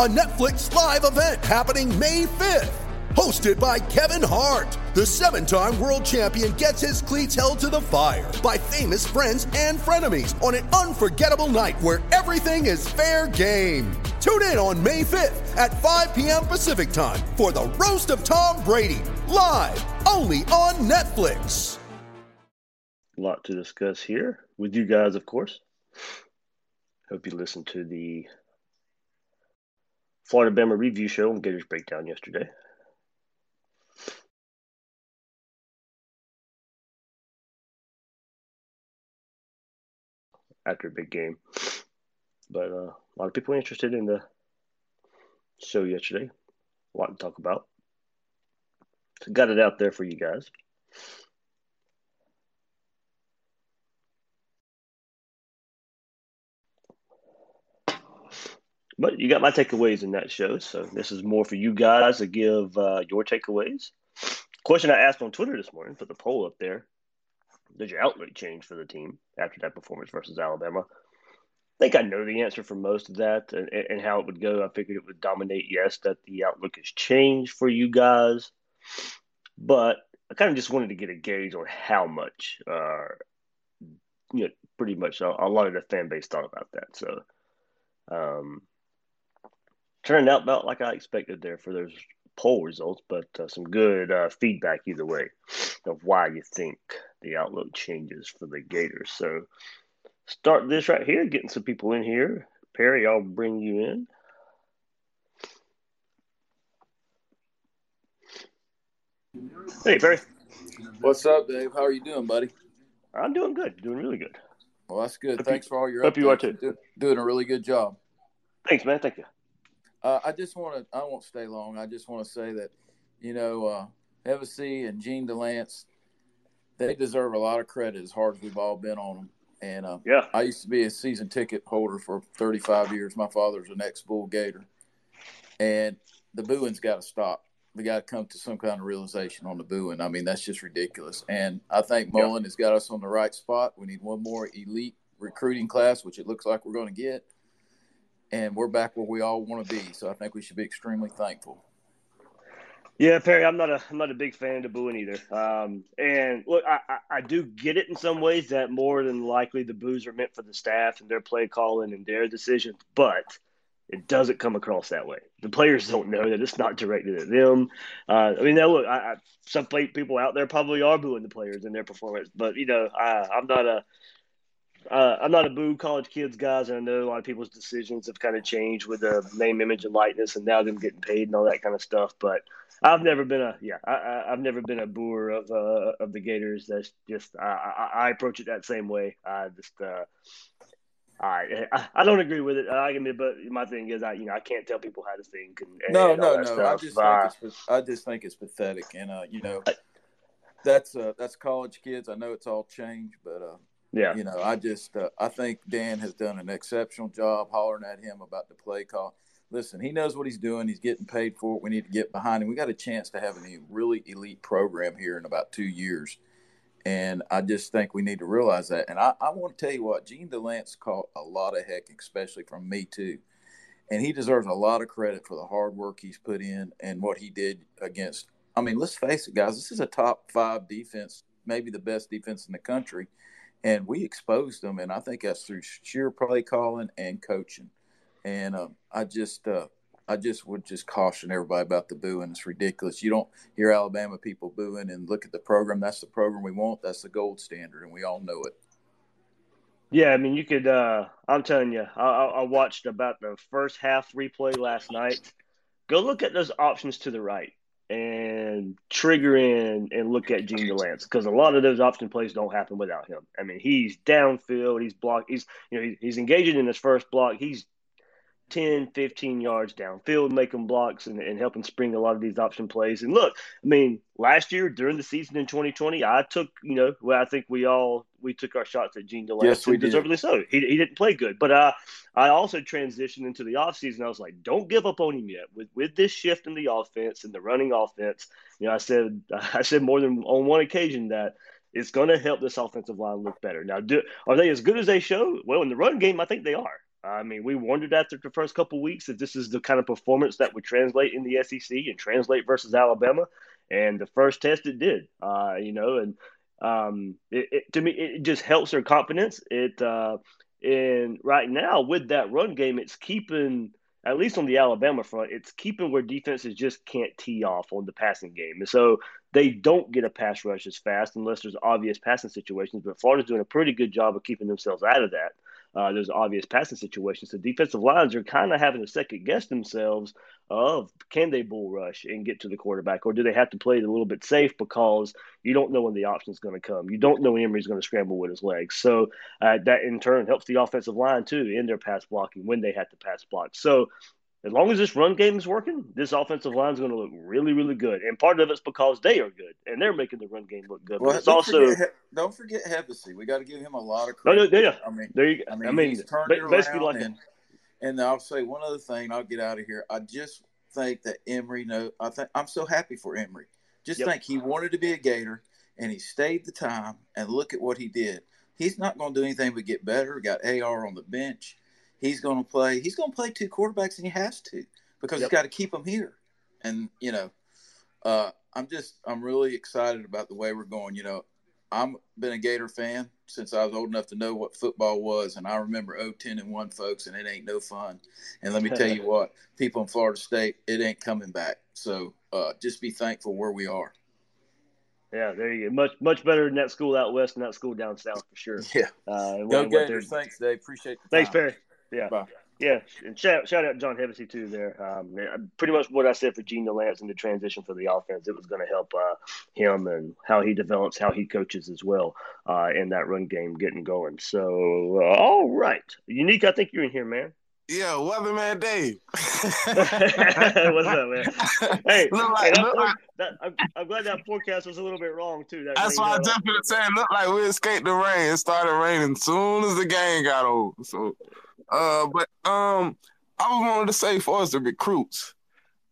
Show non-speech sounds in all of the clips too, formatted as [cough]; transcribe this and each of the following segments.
a Netflix live event happening May 5th. Hosted by Kevin Hart, the seven time world champion gets his cleats held to the fire by famous friends and frenemies on an unforgettable night where everything is fair game. Tune in on May 5th at 5 p.m. Pacific time for the Roast of Tom Brady, live only on Netflix. A lot to discuss here with you guys, of course. Hope you listened to the Florida Bama review show on Gators Breakdown yesterday. After a big game. But uh, a lot of people interested in the show yesterday. A lot to talk about. So got it out there for you guys. But you got my takeaways in that show. So this is more for you guys to give uh, your takeaways. Question I asked on Twitter this morning, put the poll up there. Did your outlook change for the team after that performance versus Alabama? I think I know the answer for most of that and, and how it would go. I figured it would dominate yes, that the outlook has changed for you guys. But I kind of just wanted to get a gauge on how much, uh, you know, pretty much a, a lot of the fan base thought about that. So, um, turned out about like I expected there for those poll results, but uh, some good uh, feedback either way of why you think the outlook changes for the Gators. So start this right here, getting some people in here. Perry, I'll bring you in. Hey, Perry. What's up, Dave? How are you doing, buddy? I'm doing good, doing really good. Well, that's good. Hope Thanks you- for all your hope you are updates. too. Do- doing a really good job. Thanks, man. Thank you. Uh, I just want to. I won't stay long. I just want to say that, you know, uh, Hevesy and Jean Delance, they deserve a lot of credit as hard as we've all been on them. And uh, Yeah. I used to be a season ticket holder for 35 years. My father's an ex Bull Gator, and the booing's got to stop. We got to come to some kind of realization on the booing. I mean, that's just ridiculous. And I think Yeah. Mullen has got us on the right spot. We need one more elite recruiting class, which it looks like we're going to get, and we're back where we all want to be. So I think we should be extremely thankful. Yeah, Perry, I'm not a I'm not a big fan of booing either. Um, and look, I, I, I do get it in some ways that more than likely the boos are meant for the staff and their play calling and their decisions, but it doesn't come across that way. The players don't know that it's not directed at them. Uh, I mean, now look, I, I, some people out there probably are booing the players in their performance, but you know, I, I'm not a uh, I'm not a boo college kids guys, and I know a lot of people's decisions have kind of changed with the name, image, and likeness, and now them getting paid and all that kind of stuff. But I've never been a yeah, I, I, I've never been a booer of uh, of the Gators. That's just I, I, I approach it that same way. I just uh, I, I I don't agree with it. I admit, but my thing is I you know I can't tell people how to think and, and No, no, no. I just Uh, think it's I just think it's pathetic, and uh, you know, that's uh, that's college kids. I know it's all changed, but uh, yeah, you know, I just uh, I think Dan has done an exceptional job hollering at him about the play call. Listen, he knows what he's doing. He's getting paid for it. We need to get behind him. We got a chance to have a really elite program here in about two years. And I just think we need to realize that. And I, I want to tell you what, Jean Delance caught a lot of heck, especially from me too. And he deserves a lot of credit for the hard work he's put in and what he did against. I mean, let's face it, guys. This is a top five defense, maybe the best defense in the country, and we exposed them. And I think that's through sheer play calling and coaching. And um, I just, uh, I just would just caution everybody about the booing. It's ridiculous. You don't hear Alabama people booing and look at the program. That's the program we want. That's the gold standard, and we all know it. Yeah, I mean, you could. Uh, I'm telling you, I, I I watched about the first half replay last night. Go look at those options to the right, and trigger in and look at Jean Delance because a lot of those option plays don't happen without him. I mean, he's downfield, he's blocked, he's you know he's, he's engaging in his first block, he's 10, 15 yards downfield, making blocks and, and helping spring a lot of these option plays. And look, I mean, last year during the season in 2020, I took, you know, well, I think we all we took our shots at Jean Delance. Yes, we did. deservedly so. He, he didn't play good. But uh, I also transitioned into the offseason. I was like, don't give up on him yet. With with this shift in the offense and the running offense, you know, I said [laughs] I said more than on one occasion that it's going to help this offensive line look better. Now, do, are they as good as they show? Well, in the run game, I think they are. I mean, we wondered after the first couple weeks if this is the kind of performance that would translate in the SEC and translate versus Alabama. And the first test it did, uh, you know, and um, it, it, to me it just helps their confidence. It uh, and right now with that run game, it's keeping at least on the Alabama front, it's keeping where defenses just can't tee off on the passing game, and so they don't get a pass rush as fast unless there's obvious passing situations. But Florida's doing a pretty good job of keeping themselves out of that uh, there's obvious passing situations. So defensive lines are kind of having to second guess themselves of can they bull rush and get to the quarterback, or do they have to play it a little bit safe because you don't know when the option is going to come. You don't know when Emory's going to scramble with his legs. So uh, that in turn helps the offensive line too in their pass blocking when they have to pass block. So as long as this run game is working, this offensive line is going to look really, really good. And part of it's because they are good and they're making the run game look good. Well, but it's don't also forget, don't forget Hevesy. We got to give him a lot of credit. No, no, yeah. I mean, there you, I mean, I mean, he's turned it around. like and, and I'll say one other thing. I'll get out of here. I just think that Emory. No, I think I'm so happy for Emory. Just Yep. think he wanted to be a Gator and he stayed the time. And look at what he did. He's not going to do anything but get better. Got AR on the bench. He's going to play. He's going to play two quarterbacks, and he has to because Yep. he's got to keep them here. And you know, uh, I'm just I'm really excited about the way we're going. You know, I'm been a Gator fan since I was old enough to know what football was, and I remember 010 and one, folks, and it ain't no fun. And let me tell you [laughs] what, people in Florida State, it ain't coming back. So uh, just be thankful where we are. Yeah, there you go. Much much better than that school out west and that school down south for sure. [laughs] Yeah. Uh, Go what- what they're- Gators. Thanks, Dave. Appreciate the Thanks, time. Perry. Yeah. Bye. Yeah, and shout, shout out John Hevesy too there. Um, pretty much what I said for Jean Delance and the transition for the offense, it was going to help uh, him and how he develops, how he coaches as well uh, in that run game getting going. So, uh, all right, unique. I think you're in here, man. Yeah, Weatherman Dave. [laughs] [laughs] What's up, man? Hey, Look hey, like- look for- like- that- I'm, I'm glad that forecast was a little bit wrong too. That That's why I got just off- been saying look like we escaped the rain. It started raining soon as the game got over. So uh but um I was wanted to say for us the recruits,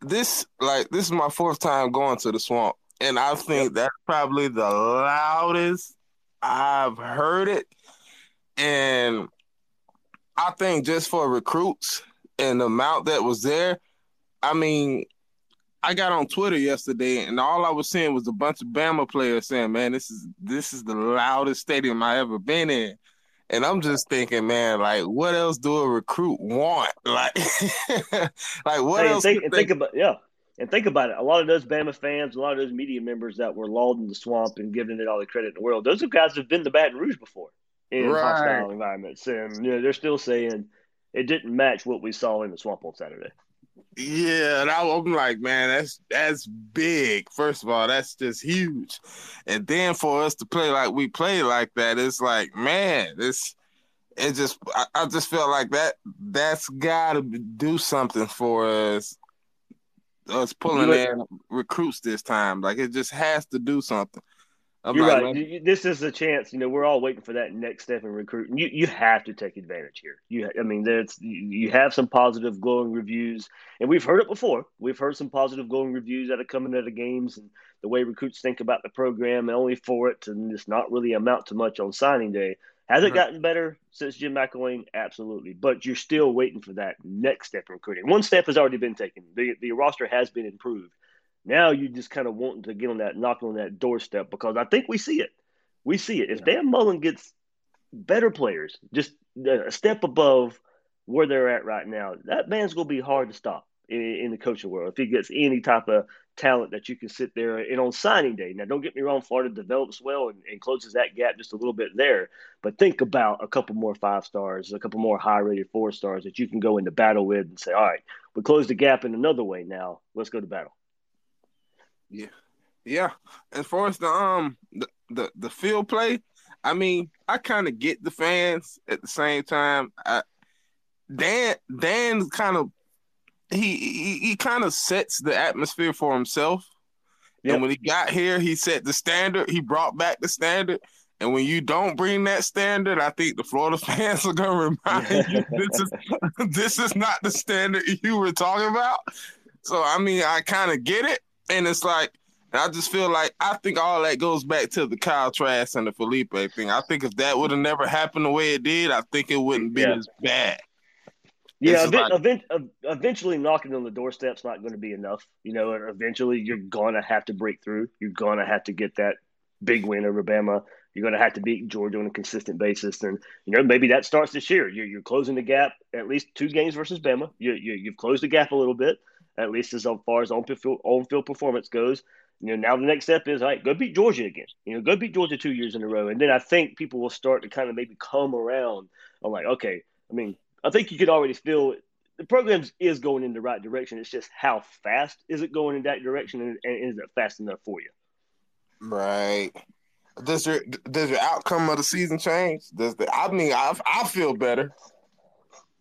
this like this is my fourth time going to the swamp. And I think that's probably the loudest I've heard it. And I think just for recruits and the amount that was there, I mean, I got on Twitter yesterday, and all I was seeing was a bunch of Bama players saying, "Man, this is this is the loudest stadium I ever been in." And I'm just thinking, man, like, what else do a recruit want? [laughs] Like, like what Hey, else? think, they- think about yeah, and think about it. A lot of those Bama fans, a lot of those media members that were lauding the swamp and giving it all the credit in the world, those are guys who've been to Baton Rouge before in Right. hostile environments, and you know they're still saying it didn't match what we saw in the swamp on Saturday. Yeah, and I, I'm like, man, that's that's big. First of all, that's just huge, and then for us to play like we play like that, it's like, man, it's it just I, I just felt like that that's got to do something for us. Us pulling in recruits this time, like it just has to do something. I'm You're like, right. man, You- you- This is a chance. You know, we're all waiting for that next step in recruiting. You you have to take advantage here. You, I mean, there's you you have some positive glowing reviews, and we've heard it before. We've heard some positive glowing reviews that are coming out of games and the way recruits think about the program, and only for it to just not really amount to much on signing day. Has it gotten better since Jim McElwain? Absolutely, but you're still waiting for that next step in recruiting. One step has already been taken. The the roster has been improved. Now you just kind of wanting to get on that, knock on that doorstep because I think we see it. We see it. If Dan Mullen gets better players, just a step above where they're at right now, that man's going to be hard to stop in, in the coaching world. If he gets any type of talent that you can sit there and on signing day. Now, don't get me wrong, Florida develops well and, and closes that gap just a little bit there. But think about a couple more five stars, a couple more high rated four stars that you can go into battle with and say, all right, we close the gap in another way now. Let's go to battle. Yeah, yeah. As far as the um the the, the field play, I mean, I kind of get the fans at the same time. I, Dan Dan kind of he he, he kind of sets the atmosphere for himself. Yep. And when he got here, he set the standard. He brought back the standard. And when you don't bring that standard, I think the Florida [laughs] fans are gonna remind you [laughs] this is [laughs] this is not the standard you were talking about. So I mean, I kind of get it, and it's like I just feel like I think all that goes back to the Kyle Trask and the Feleipe thing. I think if that would have never happened the way it did, I think it wouldn't be yeah. as bad. Yeah, event, like, event, eventually knocking on the doorstep's not going to be enough. You know, eventually you're going to have to break through. You're going to have to get that big win over Bama. You're going to have to beat Georgia on a consistent basis, and you know maybe that starts this year. You're, you're closing the gap at least two games versus Bama. You, you you've closed the gap a little bit, at least as far as on field performance goes. You know now the next step is all right, go beat Georgia again. You know, go beat Georgia two years in a row, and then I think people will start to kind of maybe come around. I'm like, okay, I mean, I think you could already feel the program is going in the right direction. It's just how fast is it going in that direction, and, and is it fast enough for you? Right. Does your does your outcome of the season change? Does the I mean I I feel better.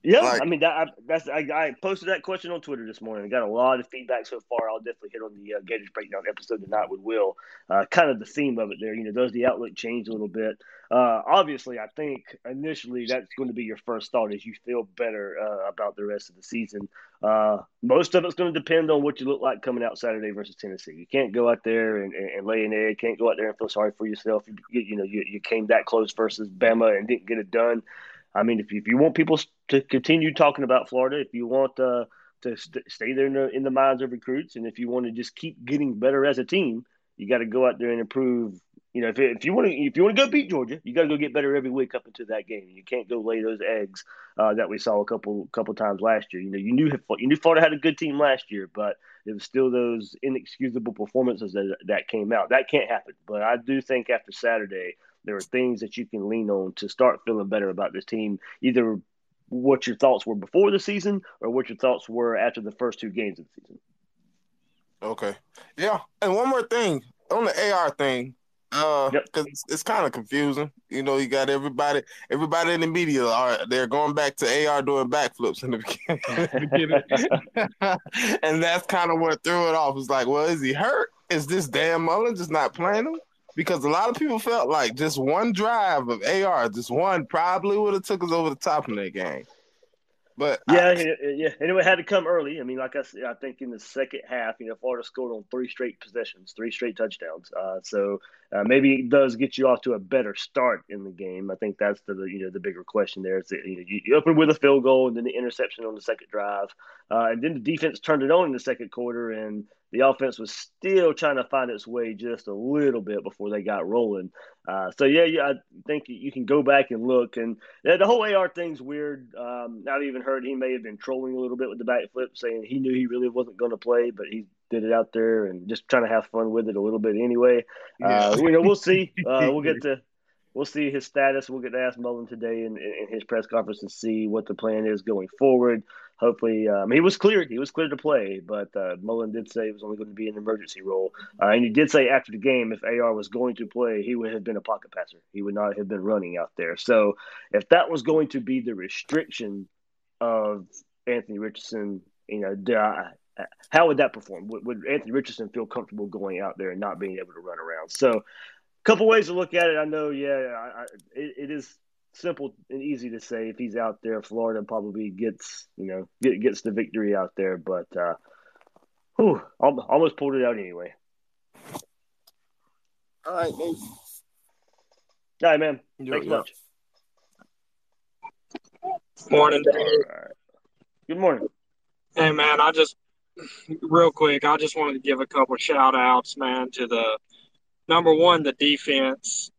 Yeah, like, I mean that, I, that's I, I, posted that question on Twitter this morning. I got a lot of feedback so far. I'll definitely hit on the uh, Gators breakdown episode tonight with Will. Uh, kind of the theme of it there. You know, does the outlook change a little bit? Uh, obviously, I think initially that's going to be your first thought as you feel better uh, about the rest of the season. Uh, most of it's going to depend on what you look like coming out Saturday versus Tennessee. You can't go out there and, and, and lay an egg. Can't go out there and feel sorry for yourself. You, you know, you, you came that close versus Bama and didn't get it done. I mean, if you, if you want people to continue talking about Florida, if you want uh, to st- stay there in the, in the minds of recruits, and if you want to just keep getting better as a team, you got to go out there and improve. You know, if, if you want to if you want to go beat Georgia, you got to go get better every week up into that game. You can't go lay those eggs uh, that we saw a couple couple times last year. You know, you knew you knew Florida had a good team last year, but it was still those inexcusable performances that that came out. That can't happen. But I do think after Saturday, there are things that you can lean on to start feeling better about this team, either what your thoughts were before the season or what your thoughts were after the first two games of the season. Okay. Yeah. And one more thing on the AR thing, uh, because yep. it's, it's kind of confusing. You know, you got everybody, everybody in the media are they're going back to AR doing backflips in the [laughs] beginning, [laughs] and that's kind of what threw it off. It's like, well, is he hurt? Is this Dan Mullen just not playing him? Because a lot of people felt like just one drive of AR, just one probably would have took us over the top in that game. But yeah, I, yeah, it had to come early. I mean, like I said, I think in the second half, you know, Florida scored on three straight possessions, three straight touchdowns. Uh, so uh, maybe it does get you off to a better start in the game. I think that's the you know the bigger question there. Is that, you, know, you open with a field goal and then the interception on the second drive, uh, and then the defense turned it on in the second quarter, and the offense was still trying to find its way just a little bit before they got rolling. Uh, so yeah, yeah, I think you can go back and look, and the whole AR thing's weird. Um, I've even heard he may have been trolling a little bit with the backflip, saying he knew he really wasn't going to play, but he did it out there and just trying to have fun with it a little bit anyway. Uh, you know, we'll see. [laughs] Uh, we'll get to we'll see his status. We'll get to ask Mullen today in, in his press conference and see what the plan is going forward hopefully um, he was cleared. He was cleared to play, but uh, Mullen did say it was only going to be an emergency role, uh, and he did say after the game if AR was going to play, he would have been a pocket passer. He would not have been running out there. So if that was going to be the restriction of Anthony Richardson, you know, I, how would that perform? Would, would, Anthony Richardson feel comfortable going out there and not being able to run around? So, a couple ways to look at it. I know, yeah, I, I, it, it is simple and easy to say if he's out there, Florida probably gets you know get, gets the victory out there. But uh, whew, almost pulled it out anyway. All right, Nate. All right, man. Thanks yeah. much. Morning, Dave. Right. Good morning. Hey, man. I just real quick. I just wanted to give a couple shout outs, man, to the number one, the defense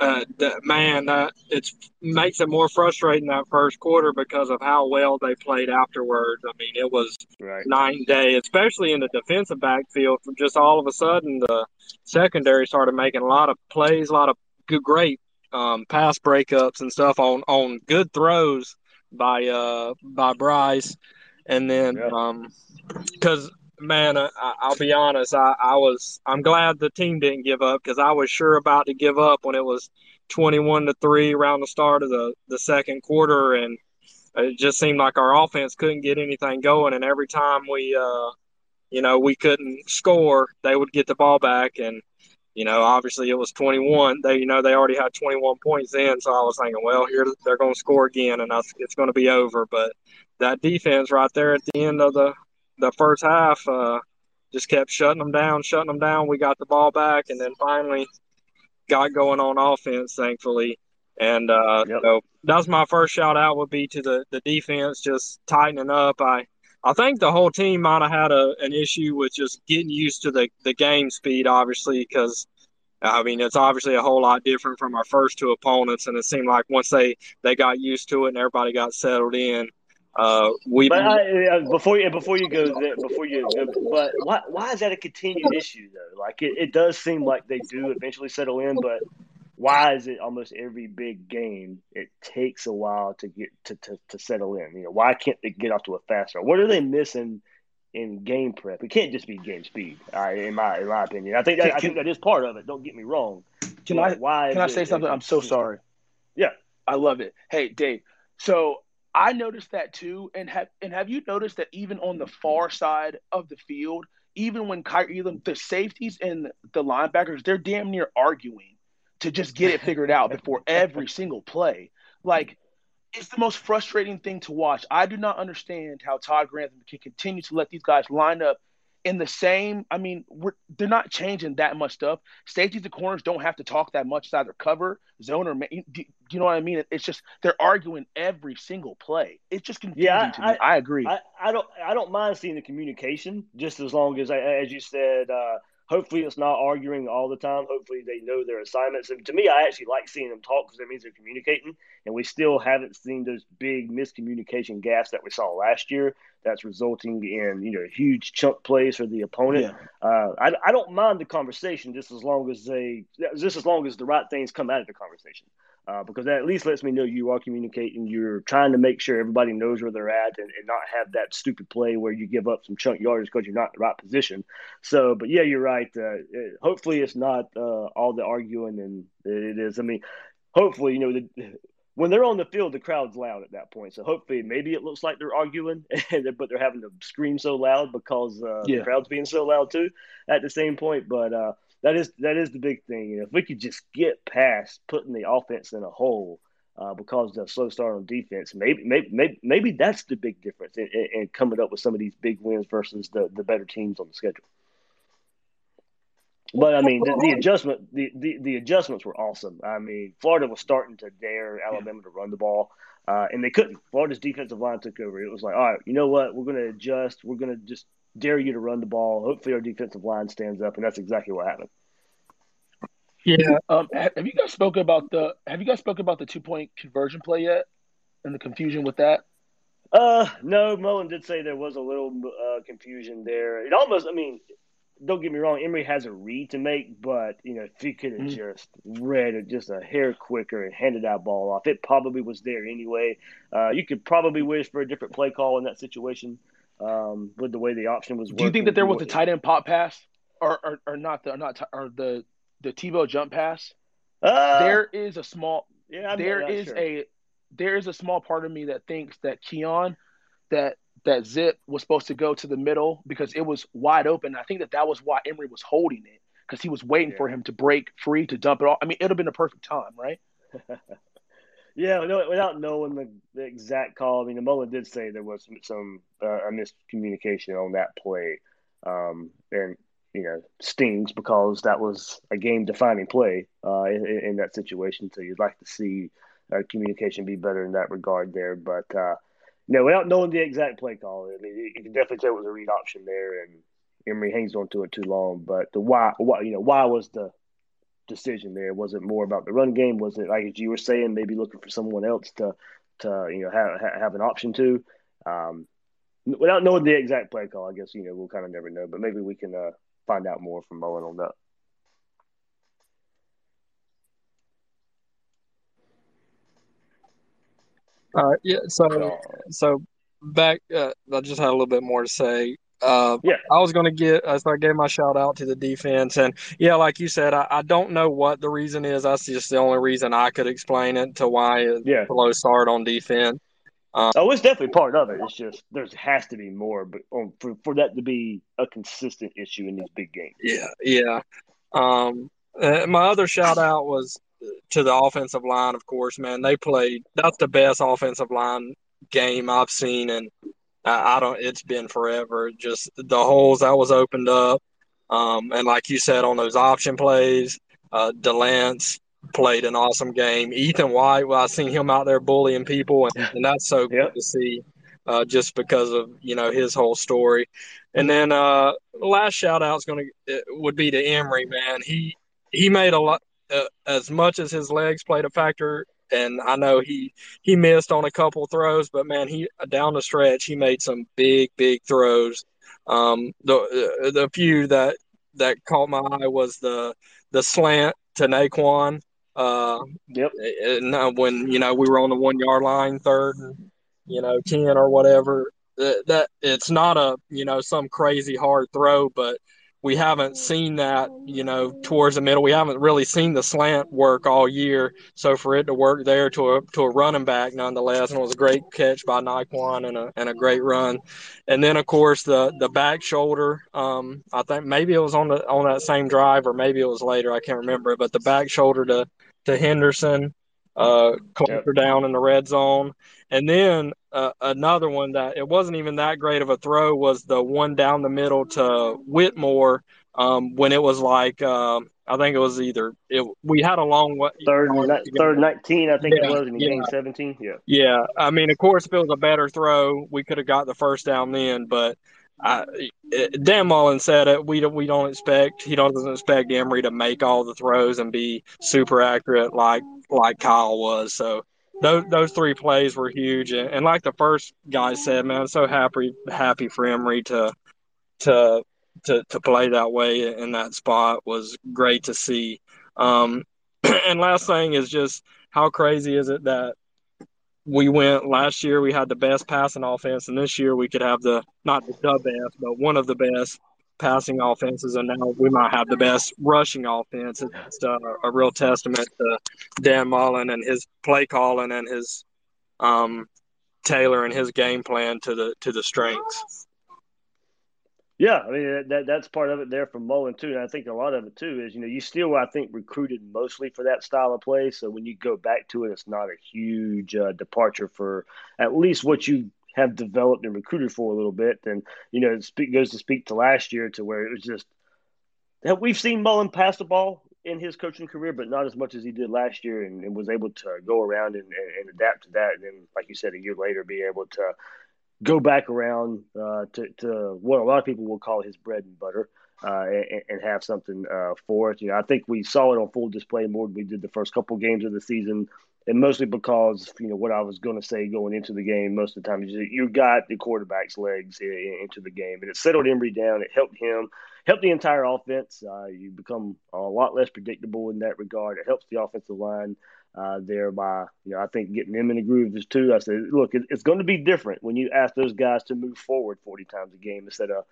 uh, that, man, that it makes it more frustrating that first quarter because of how well they played afterwards. I mean, it was right. night and day, especially in the defensive backfield. Just all of a sudden, the secondary started making a lot of plays, a lot of good, great um, pass breakups and stuff on on good throws by uh by Bryce, and then yeah. um because man, I, I'll be honest. I, I was I'm glad the team didn't give up because I was sure about to give up when it was 21 to three around the start of the the second quarter, and it just seemed like our offense couldn't get anything going. And every time we, uh, you know, we couldn't score, they would get the ball back, and you know, obviously it was 21. They, you know, they already had 21 points in, so I was thinking, well, here they're going to score again, and it's going to be over. But that defense right there at the end of the the first half uh, just kept shutting them down, shutting them down. We got the ball back, and then finally got going on offense, thankfully. And uh, yep. so that's my first shout out would be to the, the defense just tightening up. I I think the whole team might have had a, an issue with just getting used to the, the game speed, obviously, because I mean it's obviously a whole lot different from our first two opponents, and it seemed like once they they got used to it and everybody got settled in, uh, we. But I, uh, before you before you go there, before you go, but why why is that a continued issue though? Like it, it does seem like they do eventually settle in, but why is it almost every big game it takes a while to get to, to, to settle in? You know, why can't they get off to a faster? What are they missing in game prep? It can't just be game speed. Uh, in my in my opinion, I think that, can, I think that is part of it. Don't get me wrong. Can I why can I say something? I'm so sorry. Yeah, I love it. Hey, Dave. So I noticed that too, and have and have you noticed that even on the far side of the field, even when Kyrie, Elam, the safeties and the linebackers, they're damn near arguing to just get it figured out before [laughs] every single play. Like it's the most frustrating thing to watch. I do not understand how Todd Grantham can continue to let these guys line up in the same. I mean, we're, they're not changing that much stuff. Safeties and corners don't have to talk that much. It's either cover, zone, or do you know what I mean? It's just they're arguing every single play. It's just confusing yeah, I, I, agree. I, I, don't. I don't mind seeing the communication, just as long as, as you said. Uh, hopefully, it's not arguing all the time. Hopefully, they know their assignments. And to me, I actually like seeing them talk because that means they're communicating. And we still haven't seen those big miscommunication gaps that we saw last year that's resulting in you know huge chunk plays for the opponent. Yeah. Uh, I, I don't mind the conversation just as long as they just as long as the right things come out of the conversation. Uh, because that at least lets me know you are communicating. You're trying to make sure everybody knows where they're at and, and not have that stupid play where you give up some chunk yards because you're not in the right position. So, but yeah, you're right. Uh, it, hopefully, it's not uh, all the arguing and it is. I mean, hopefully, you know, the, when they're on the field, the crowd's loud at that point. So hopefully, maybe it looks like they're arguing, [laughs] but they're having to scream so loud because uh, yeah. the crowd's being so loud too at the same point. But uh, that is that is the big thing. You know, if we could just get past putting the offense in a hole uh, because of the slow start on defense, maybe maybe maybe, maybe that's the big difference in, in, in coming up with some of these big wins versus the the better teams on the schedule. But I mean, the, the adjustment, the, the, the adjustments were awesome. I mean, Florida was starting to dare Alabama to run the ball, uh, and they couldn't. Florida's defensive line took over. It was like, all right, you know what? We're going to adjust. We're going to just dare you to run the ball. Hopefully, our defensive line stands up, and that's exactly what happened. Yeah. Um, have you guys spoken about the Have you guys spoken about the two point conversion play yet, and the confusion with that? Uh, no. Mullen did say there was a little uh, confusion there. It almost, I mean, don't get me wrong, Emory has a read to make, but you know, if he could have mm-hmm. just read it just a hair quicker and handed that ball off, it probably was there anyway. Uh, you could probably wish for a different play call in that situation um, with the way the option was. Do you think that there was a tight end pop pass, or or, or not the not or the the Tebow jump pass? Uh, there is a small. Yeah, I'm there is sure. a there is a small part of me that thinks that Keon that that zip was supposed to go to the middle because it was wide open. I think that that was why Emory was holding it because he was waiting yeah. for him to break free to dump it off. I mean, it would have been a perfect time, right? [laughs] yeah, without knowing the, the, exact call, I mean, the Mullen did say there was some, some uh, a miscommunication on that play, um, and you know stings because that was a game-defining play uh, in, in, that situation. So you'd like to see uh, communication be better in that regard there, but. Uh, no, without knowing the exact play call, I mean, you can definitely tell it was a read option there, and Emory hangs on to it too long. But the why, why, you know, why was the decision there? Was it more about the run game? Was it like as you were saying, maybe looking for someone else to, to you know, have have an option to? Um, without knowing the exact play call, I guess you know we'll kind of never know. But maybe we can uh, find out more from Mullen on that. All right. Yeah. So, so back, uh, I just had a little bit more to say. Uh, Yeah. I was going to get, as I gave my shout out to the defense. And yeah, like you said, I, I don't know what the reason is. That's just the only reason I could explain it to why it's Yeah. a low start on defense. Oh, it's definitely part of it. It's just there has to be more, but um, for for that to be a consistent issue in these big games. Yeah, yeah. Um, uh, my other shout out was to the offensive line, of course, man. They played, that's the best offensive line game I've seen. And I, I don't, it's been forever. Just the holes that was opened up. Um, and like you said, on those option plays, uh, Delance played an awesome game. Ethan White, well, I seen him out there bullying people, and, and that's so good Yep. to see, uh, just because of you know his whole story. And then uh, last shout out is going to would be to Emory, man. He he made a lot uh, as much as his legs played a factor. And I know he he missed on a couple throws, but man, he down the stretch he made some big big throws. Um, the the few that that caught my eye was the the slant to Nay'Quan. Uh, Yep. and uh, when you know we were on the one yard line, third and you know ten or whatever. That, that it's not a you know some crazy hard throw, but we haven't seen that you know towards the middle. We haven't really seen the slant work all year. So for it to work there to a to a running back nonetheless, and it was a great catch by Nay'Quan and a and a great run. And then of course the the back shoulder. Um, I think maybe it was on the on that same drive or maybe it was later. I can't remember. It, but the back shoulder to to Henderson, uh, closer down in the red zone. And then uh, another one that it wasn't even that great of a throw was the one down the middle to Whittemore um, when it was like um, I think it was either it, we had a long way Third, and ni- third nineteen, I think Yeah, it was, and yeah. gained seventeen. Yeah. yeah, I mean, of course, if it was a better throw, we could have got the first down then. But I, it, Dan Mullen said it. We don't, we don't expect he doesn't expect Emory to make all the throws and be super accurate like like Kyle was. So those those three plays were huge. And, and like the first guy said, man, I'm so happy happy for Emory to to to to play that way in that spot was great to see. Um, [clears throat] and last thing is just how crazy is it that we went last year we had the best passing offense and this year we could have the not the best but one of the best passing offenses and now we might have the best rushing offense. It's uh, a real testament to dan mullen and his play calling and his um taylor and his game plan to the to the strengths. Yeah, I mean that that's part of it there from Mullen too, and I think a lot of it too is you know you still I think recruited mostly for that style of play, so when you go back to it, it's not a huge uh, departure for at least what you have developed and recruited for a little bit. And you know it goes to speak to last year to where it was just that we've seen Mullen pass the ball in his coaching career, but not as much as he did last year, and, and was able to go around and, and, and adapt to that. And then, like you said, a year later, be able to go back around uh, to, to what a lot of people will call his bread and butter uh, and, and have something uh, for it. You know, I think we saw it on full display more than we did the first couple games of the season, and mostly because you know what I was going to say going into the game. Most of the time, you, got the quarterback's legs into the game, and it settled Emory down. It helped him, helped the entire offense. Uh, you become a lot less predictable in that regard. It helps the offensive line uh, there by, you know, I think getting them in the grooves too. I said, look, it, it's going to be different when you ask those guys to move forward 40 times a game instead of,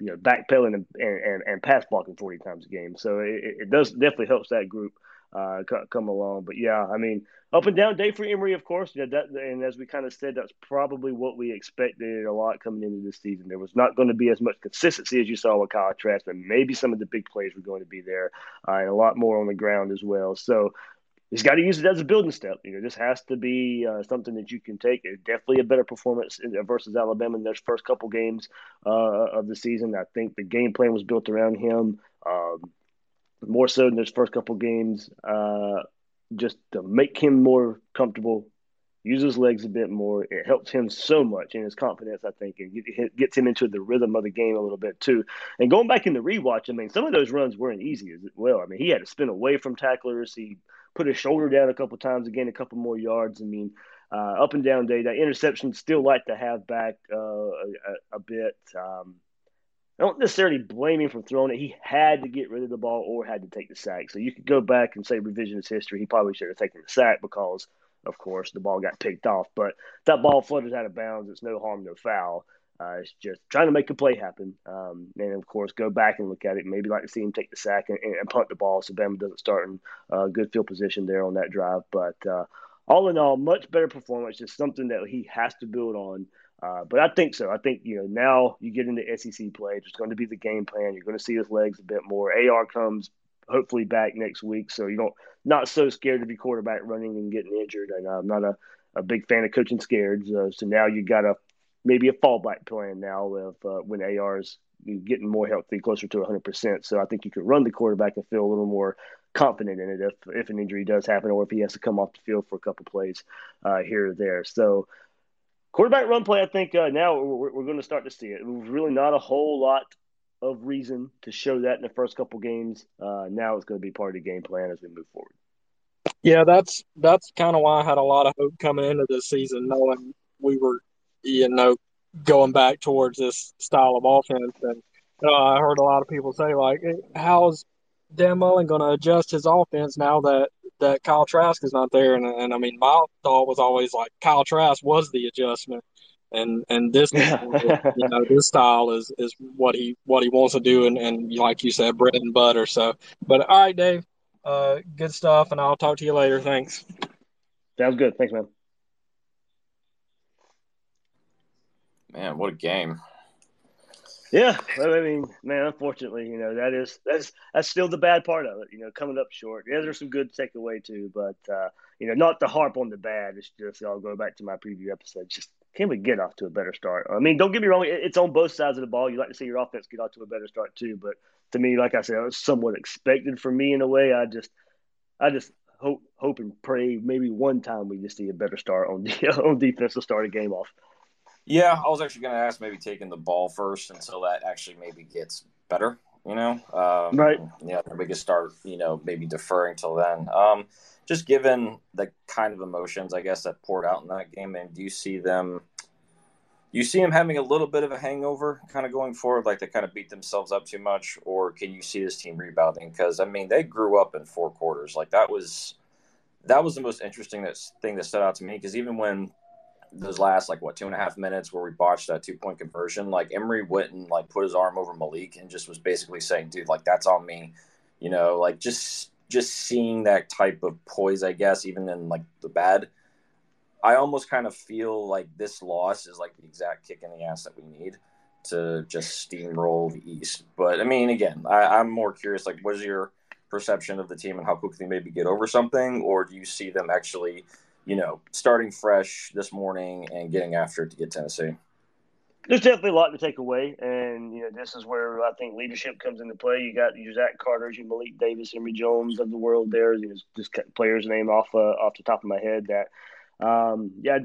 you know, backpedaling and, and, and pass blocking 40 times a game. So it, it does definitely helps that group uh, come along. But yeah, I mean, up and down day for Emory, of course. Yeah, that, and as we kind of said, that's probably what we expected a lot coming into this season. There was not going to be as much consistency as you saw with Kyle Trask, but maybe some of the big plays were going to be there uh, and a lot more on the ground as well. So he's got to use it as a building step. You know, this has to be uh, something that you can take. It's definitely a better performance in, versus Alabama in those first couple games uh, of the season. I think the game plan was built around him um, more so in those first couple games, uh, just to make him more comfortable. Use his legs a bit more. It helps him so much in his confidence, I think, and get, gets him into the rhythm of the game a little bit too. And going back in the rewatch, I mean, some of those runs weren't easy as well. I mean, he had to spin away from tacklers. He put his shoulder down a couple times, again, a couple more yards. I mean, uh, up and down day. That interception still like to have back uh, a, a, bit. Um, I don't necessarily blame him for throwing it. He had to get rid of the ball or had to take the sack. So you could go back and say revisionist history. He probably should have taken the sack because, of course, the ball got picked off. But that ball flutters out of bounds. It's no harm, no foul. Uh, it's just trying to make a play happen, um, and of course, go back and look at it. Maybe like to see him take the sack and, and punt the ball, so Bama doesn't start in uh, good field position there on that drive. But uh, all in all, much better performance. Just something that he has to build on. Uh, but I think so. I think you know now you get into SEC play. It's going to be the game plan. You're going to see his legs a bit more. AR comes hopefully back next week, so you don't not so scared to be quarterback running and getting injured. And I'm not a, a big fan of coaching scared. So, so now you got a maybe a fallback plan now if uh, when AR's getting more healthy, closer to 100%. So I think you could run the quarterback and feel a little more confident in it if, if an injury does happen or if he has to come off the field for a couple plays uh, here or there. So quarterback run play, I think uh, now we're, we're going to start to see it. Was really not a whole lot of reason to show that in the first couple games. Uh, now it's going to be part of the game plan as we move forward. Yeah, that's that's kind of why I had a lot of hope coming into this season, knowing we were you know, going back towards this style of offense. And uh, I heard a lot of people say, like, how's Dan Mullen going to adjust his offense now that, that Kyle Trask is not there? And, and I mean, my thought was always like Kyle Trask was the adjustment. And and this [laughs] you know this style is, is what he what he wants to do. And, and like you said bread and butter. So but all right Dave uh, good stuff. And I'll talk to you later. Thanks. Sounds good. Thanks man. Man, what a game! Yeah, I mean, man, unfortunately, you know that is that's that's still the bad part of it. You know, coming up short. Yeah, there's some good takeaway too, but uh, you know, not to harp on the bad. It's just I'll go back to my preview episode. Just can we get off to a better start? I mean, don't get me wrong, it's on both sides of the ball. You like to see your offense get off to a better start too, but to me, like I said, it was somewhat expected for me in a way. I just, I just hope, hope and pray maybe one time we just see a better start on [laughs] on defense to start a game off. Yeah, I was actually going to ask maybe taking the ball first until that actually maybe gets better. You know, um, right? Yeah, we could start. You know, maybe deferring till then. Um, just given the kind of emotions, I guess that poured out in that game, and do you see them? You see them having a little bit of a hangover, kind of going forward, like they kind of beat themselves up too much, or can you see this team rebounding? Because I mean, they grew up in four quarters. Like that was that was the most interesting thing that stood out to me. Because even when those last like what two and a half minutes where we botched that two point conversion, like Emory Witten like put his arm over Malik and just was basically saying, "Dude, like that's on me," you know, like just just seeing that type of poise, I guess, even in like the bad. I almost kind of feel like this loss is like the exact kick in the ass that we need to just steamroll the East. But I mean, again, I, I'm more curious. Like, what is your perception of the team and how quickly maybe get over something, or do you see them actually? You know, starting fresh this morning and getting after it to get Tennessee? There's definitely a lot to take away, and you know this is where I think leadership comes into play. You got your Zach Carter's, your Malik Davis, Emory Jones of the world. There, you know, just players' name off uh, off the top of my head. That, um, yeah,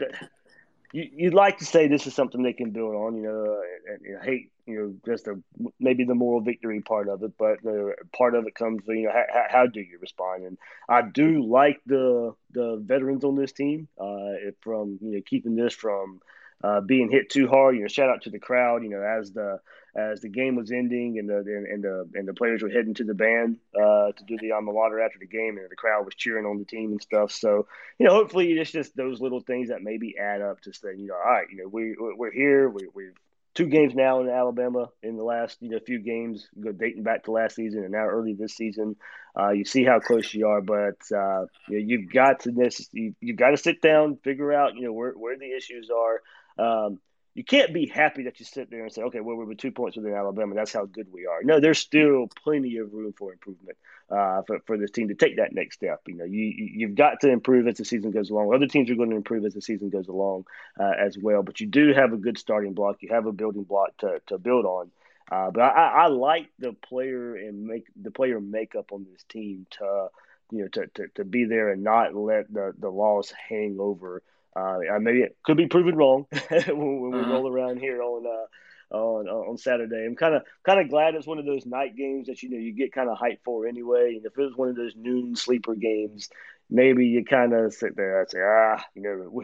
you, would like to say this is something they can build on. You know, and, and hate you know just a, maybe the moral victory part of it, but the part of it comes you know how, how do you respond? And I do like the the veterans on this team uh, from you know keeping this from uh, being hit too hard. You know, shout out to the crowd. You know, as the as the game was ending and the and, and the and the players were heading to the band uh, to do the alma mater after the game, and the crowd was cheering on the team and stuff. So, you know, hopefully it's just those little things that maybe add up to saying, you know, all right, you know, we we're here, we, we've two games now in Alabama in the last you know few games, dating back to last season and now early this season. Uh, you see how close you are, but uh, you you've got to this. You, have got to sit down, figure out you know where where the issues are. Um, you can't be happy that you sit there and say, okay, well, we're two points within Alabama. That's how good we are. No, there's still plenty of room for improvement uh, for, for this team to take that next step. You know, you, you've got to improve as the season goes along. Other teams are going to improve as the season goes along uh, as well. But you do have a good starting block. You have a building block to, to build on. Uh, but I, I like the player and make the player makeup on this team to, you know, to, to, to be there and not let the, the loss hang over uh, maybe it could be proven wrong [laughs] when, when we uh-huh. roll around here on uh, on on Saturday. I'm kind of kind of glad it's one of those night games that you know you get kind of hyped for anyway. And if it was one of those noon sleeper games, maybe you kind of sit there and say, ah, you know.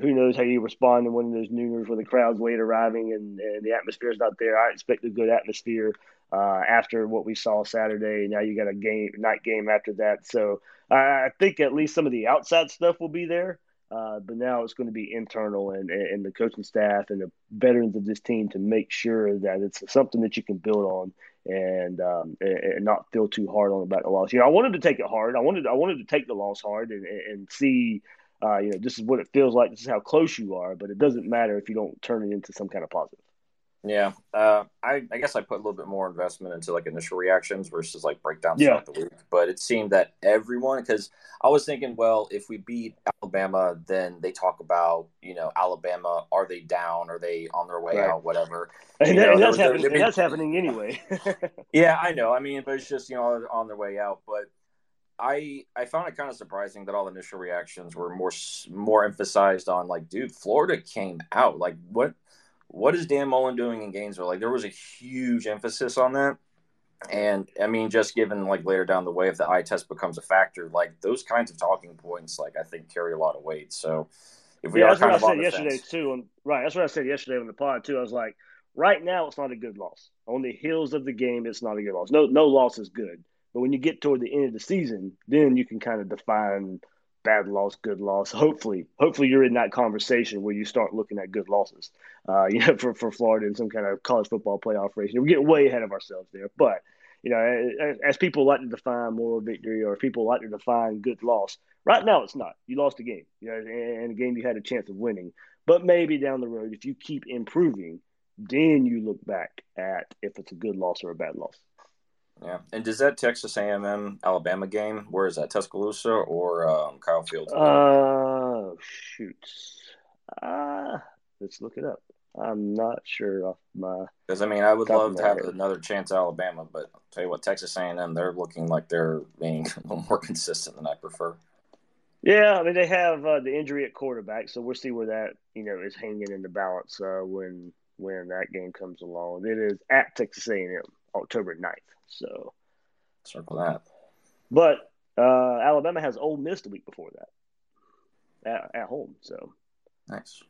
Who knows how you respond to one of those nooners where the crowd's late arriving and, and the atmosphere is not there? I expect a good atmosphere uh, after what we saw Saturday. Now you got a game, night game after that. So I think at least some of the outside stuff will be there. Uh, but now it's going to be internal and, and the coaching staff and the veterans of this team to make sure that it's something that you can build on and um, and not feel too hard on about the loss. You know, I wanted to take it hard. I wanted I wanted to take the loss hard and and see. Uh, you know, this is what it feels like. This is how close you are, but it doesn't matter if you don't turn it into some kind of positive. Yeah, uh, I, I guess I put a little bit more investment into like initial reactions versus like breakdowns Yeah. throughout the week. But it seemed that everyone, because I was thinking, well, if we beat Alabama, then they talk about you know Alabama. Are they down? Are they on their way Right. out? Whatever. And, that- know, and that's there- happening. there'd and that's happening anyway. [laughs] yeah, I know. I mean, but it's just you know on- their way out. But I I found it kind of surprising that all initial reactions were more more emphasized on like, dude, Florida came out. Like, what what is Dan Mullen doing in Gainesville? Like, there was a huge emphasis on that. And I mean, just given like later down the way, if the eye test becomes a factor, like those kinds of talking points, like I think carry a lot of weight. So if we yeah, are that's what kind I of on said yesterday fence, too. On, right, that's what I said yesterday on the pod too. I was like, right now it's not a good loss. On the heels of the game, it's not a good loss. No, no loss is good. But when you get toward the end of the season, then you can kind of define bad loss, good loss. Hopefully, hopefully you're in that conversation where you start looking at good losses. Uh, [laughs] you know, for for Florida in some kind of college football playoff race. we get way ahead of ourselves there, but. You know, as, as people like to define moral victory, or people like to define good loss, right now it's not. You lost a game, you know, and a game you had a chance of winning. But maybe down the road, if you keep improving, then you look back at if it's a good loss or a bad loss. Yeah. And does that Texas A&M Alabama game? Where is that? Tuscaloosa or um, Kyle Field? Uh, shoot. Uh, let's look it up. I'm not sure off my. Because I mean, I would love to have head. another chance at Alabama, but I'll tell you what, Texas A&M, they're looking like they're being a [laughs] little more consistent than I prefer. Yeah, I mean they have uh, the injury at quarterback, so we'll see where that you know is hanging in the balance uh, when when that game comes along. It is at Texas A&M October 9th. So, Circle that. but uh, Alabama has Ole Miss the week before that at, at home. So Nice.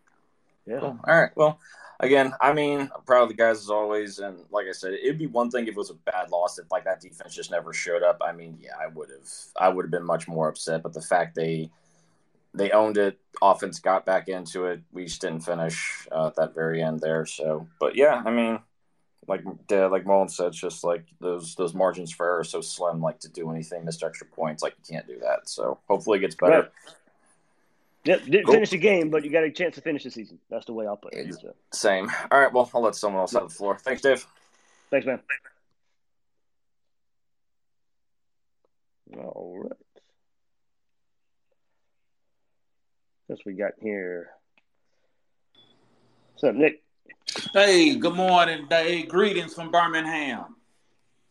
yeah, Cool. All right. Well, again, I mean, I'm proud of the guys as always, and like I said, it'd be one thing if it was a bad loss, if like that defense just never showed up. I mean, yeah, I would have, I would have been much more upset. But the fact they they owned it, offense got back into it, we just didn't finish uh, at that very end there. So, but yeah, I mean, like uh, like Mullen said, it's just like those those margins for error are so slim. Like to do anything, missed extra points, like you can't do that. So hopefully it gets better. Right. Yep, didn't Cool. finish the game, but you got a chance to finish the season. That's the way I'll put it. So, Same. All right. Well, I'll let someone else have the floor. Thanks, Dave. thanks, man. All right. Guess we got here. What's up, Nick? Hey, good morning, Dave. Greetings from Birmingham.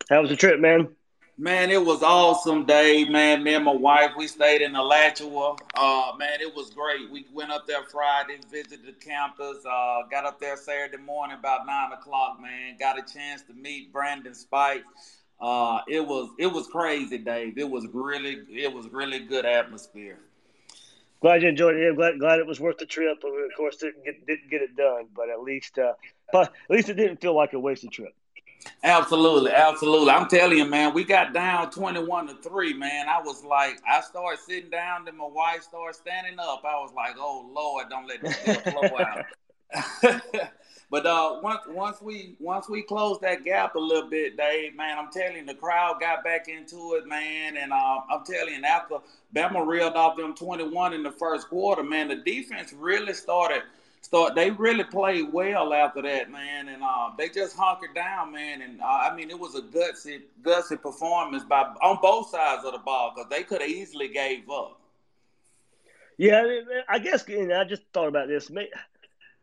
How was the trip, man? Man, it was awesome, Dave. Man, me and my wife, we stayed in Alachua. Uh, man, it was great. We went up there Friday, visited the campus. Uh, got up there Saturday morning about nine o'clock. Man, got a chance to meet Brandon Spike. Uh, it was it was crazy, Dave. It was really it was really good atmosphere. Glad you enjoyed it. Yeah, glad glad it was worth the trip. But we, of course, didn't get didn't get it done. But at least, uh, [laughs] but at least it didn't feel like a wasted trip. Absolutely, absolutely. I'm telling you, man, we got down 21 to 3, man. I was like, I started sitting down, then my wife started standing up. I was like, oh Lord, don't let this flow out. [laughs] but uh once once we once we closed that gap a little bit, Dave, man, I'm telling you, the crowd got back into it, man. And uh, I'm telling you, after Bama reeled off them 21 in the first quarter, man, the defense really started start they really played well after that, man, and uh, they just hunkered down, man. And uh, I mean, it was a gutsy, gutsy performance by on both sides of the ball because they could have easily gave up. Yeah, I guess and I just thought about this.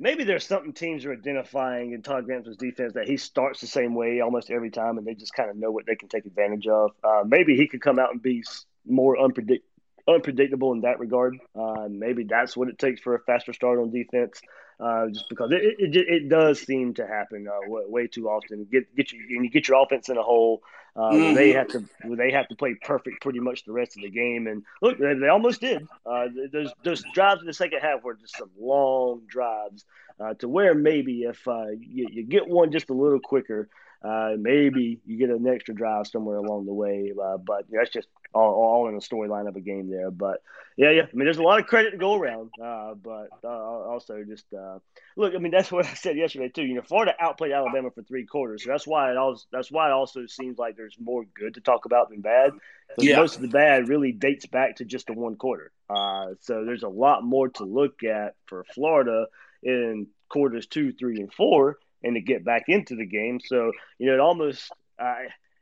Maybe, there's something teams are identifying in Todd Grantham's defense that he starts the same way almost every time, and they just kind of know what they can take advantage of. Uh, maybe he could come out and be more unpredict- unpredictable in that regard. Uh, maybe that's what it takes for a faster start on defense. Uh, just because it, it, it, does seem to happen uh, way, too often. Get get you and you get your offense in a hole. Uh, where they have to they have to play perfect pretty much the rest of the game. And look, they, they almost did. Uh, those those drives in the second half were just some long drives uh, to where maybe if uh, you, you get one just a little quicker, Uh, maybe you get an extra drive somewhere along the way, uh, but that's just all, all in the storyline of a game there. But yeah, yeah. I mean, there's a lot of credit to go around, uh, but uh, also just uh, look. I mean, that's [laughs] what I said yesterday too. You know, Florida outplayed Alabama for three quarters, so that's why it also that's why it also seems like there's more good to talk about than bad. Yeah. Most of the bad really dates back to just the one quarter. Uh, so there's a lot more to look at for Florida in quarters two, three, and four, and to get back into the game. So you know, it almost uh,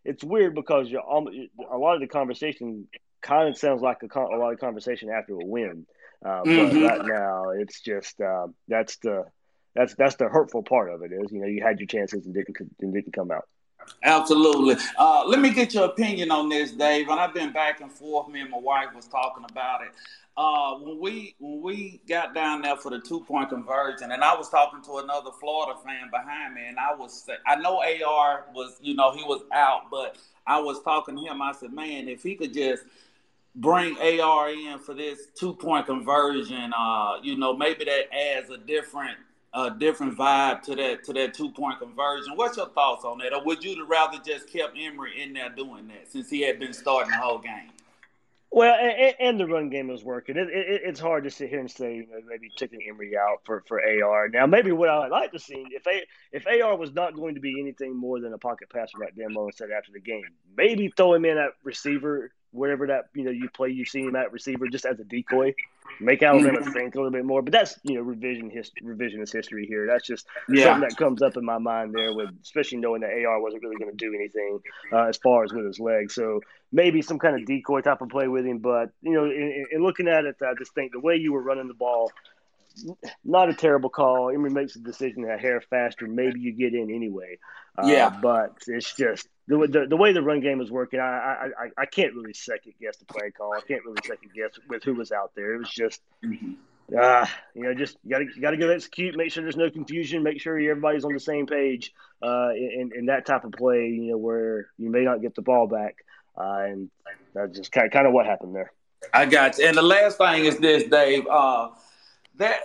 it's weird because you're almost a lot of the conversation kind of sounds like a, a lot of conversation after a win. Uh, mm-hmm. But right now, it's just uh, that's the that's that's the hurtful part of it is you know you had your chances and didn't and didn't come out. Absolutely. Uh, let me get your opinion on this, Dave. And I've been back and forth. Me and my wife was talking about it. Uh, when we when we got down there for the two point conversion, and I was talking to another Florida fan behind me, and I was I know Ar was you know he was out, but I was talking to him. I said, man, if he could just bring AR in for this two point conversion, uh, you know, maybe that adds a different a different vibe to that to that two point conversion. What's your thoughts on that? Or would you rather just kept Emory in there doing that since he had been starting the whole game? Well, and, and the run game was working. It, it, it's hard to sit here and say, you know, maybe taking Emory out for, for AR. Now, maybe what I would like to see if a, if AR was not going to be anything more than a pocket passer like Mullen said after the game, maybe throw him in at receiver wherever that you know you play, you see him at receiver just as a decoy, make Alabama mm-hmm. think a little bit more. But that's you know revision his, revisionist history here. That's just yeah. something that comes up in my mind there, with especially knowing that AR wasn't really going to do anything uh, as far as with his legs. So maybe some kind of decoy type of play with him. But you know, in, in looking at it, I just think the way you were running the ball not a terrible call. Emory makes a decision a hair faster. Maybe you get in anyway. Uh, yeah. But it's just the, the, the way the run game was working. I, I I can't really second guess the play call. I can't really second guess with who was out there. It was just. Uh, you know, just you gotta you gotta go execute. Make sure there's no confusion. Make sure everybody's on the same page. Uh, in, in that type of play, you know, where you may not get the ball back, uh, and that's just kind of, kind of what happened there. I got you. And the last thing is this, Dave. Uh, that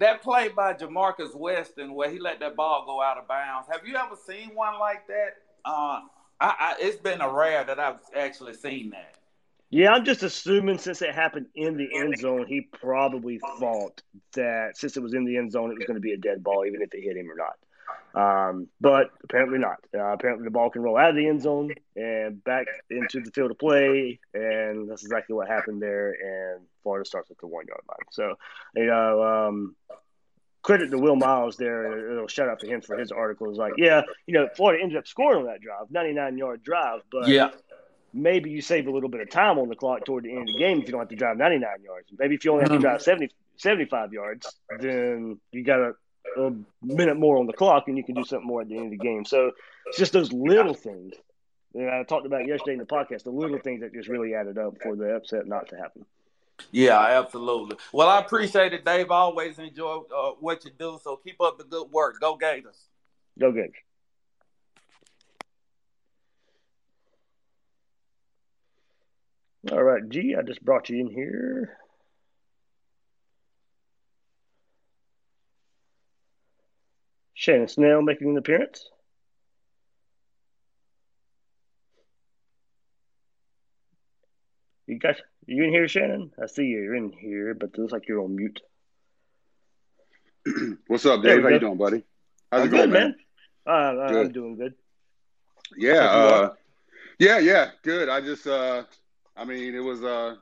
that play by Jamarcus Weston where he let that ball go out of bounds. Have you ever seen one like that? Uh, I, I, it's been a rare that I've actually seen that. Yeah, I'm just assuming since it happened in the end zone, he probably thought that since it was in the end zone, it was going to be a dead ball, even if it hit him or not. Um, but apparently not. Uh, apparently the ball can roll out of the end zone and back into the field of play, and that's exactly what happened there. And Florida starts at the one yard line. So, you know, um, credit to Will Miles there. A shout out to him for his article. It's like, yeah, you know, Florida ended up scoring on that drive, 99 yard drive, but yeah. Maybe you save a little bit of time on the clock toward the end of the game if you don't have to drive 99 yards. Maybe if you only have to mm-hmm. drive 70, 75 yards, then you got to a minute more on the clock and you can do something more at the end of the game. So it's just those little things that I talked about yesterday in the podcast, the little things that just really added up for the upset not to happen. Yeah, absolutely. Well, I appreciate it, Dave. I always enjoy uh, what you do. So keep up the good work. Go Gators. Go Gators. All right, G, I just brought you in here. Shannon Snell making an appearance. You got you in here, Shannon? I see you. You're in here, but it looks like you're on mute. [clears throat] What's up, Dave? How you doing, buddy? How's I'm it going, good, man? man? Uh, I'm doing good. Yeah, uh, yeah, yeah, good. I just, uh, I mean, it was. Uh,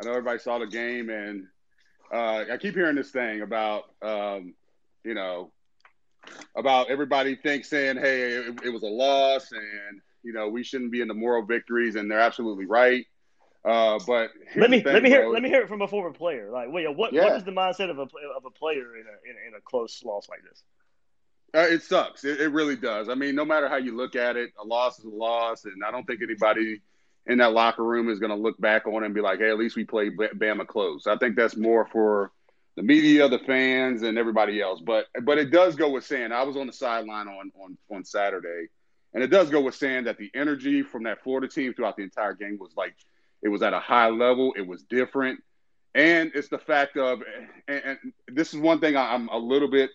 I know everybody saw the game, and uh, I keep hearing this thing about, um, you know, about everybody thinks saying, "Hey, it, it, was a loss," and you know we shouldn't be in the moral victories, and they're absolutely right. Uh, but let me thing, let me hear bro. let me hear it from a former player. Like, wait, what yeah. what is the mindset of a of a player in a in, in a close loss like this? Uh, it sucks. It, it, really does. I mean, no matter how you look at it, a loss is a loss, and I don't think anybody in that locker room is going to look back on it and be like, "Hey, at least we played Bama close." I think that's more for the media, the fans, and everybody else. But but it does go with saying I was on the sideline on on on Saturday, and it does go with saying that the energy from that Florida team throughout the entire game was like it was at a high level. It was different, and it's the fact of and, and this is one thing I'm a little bit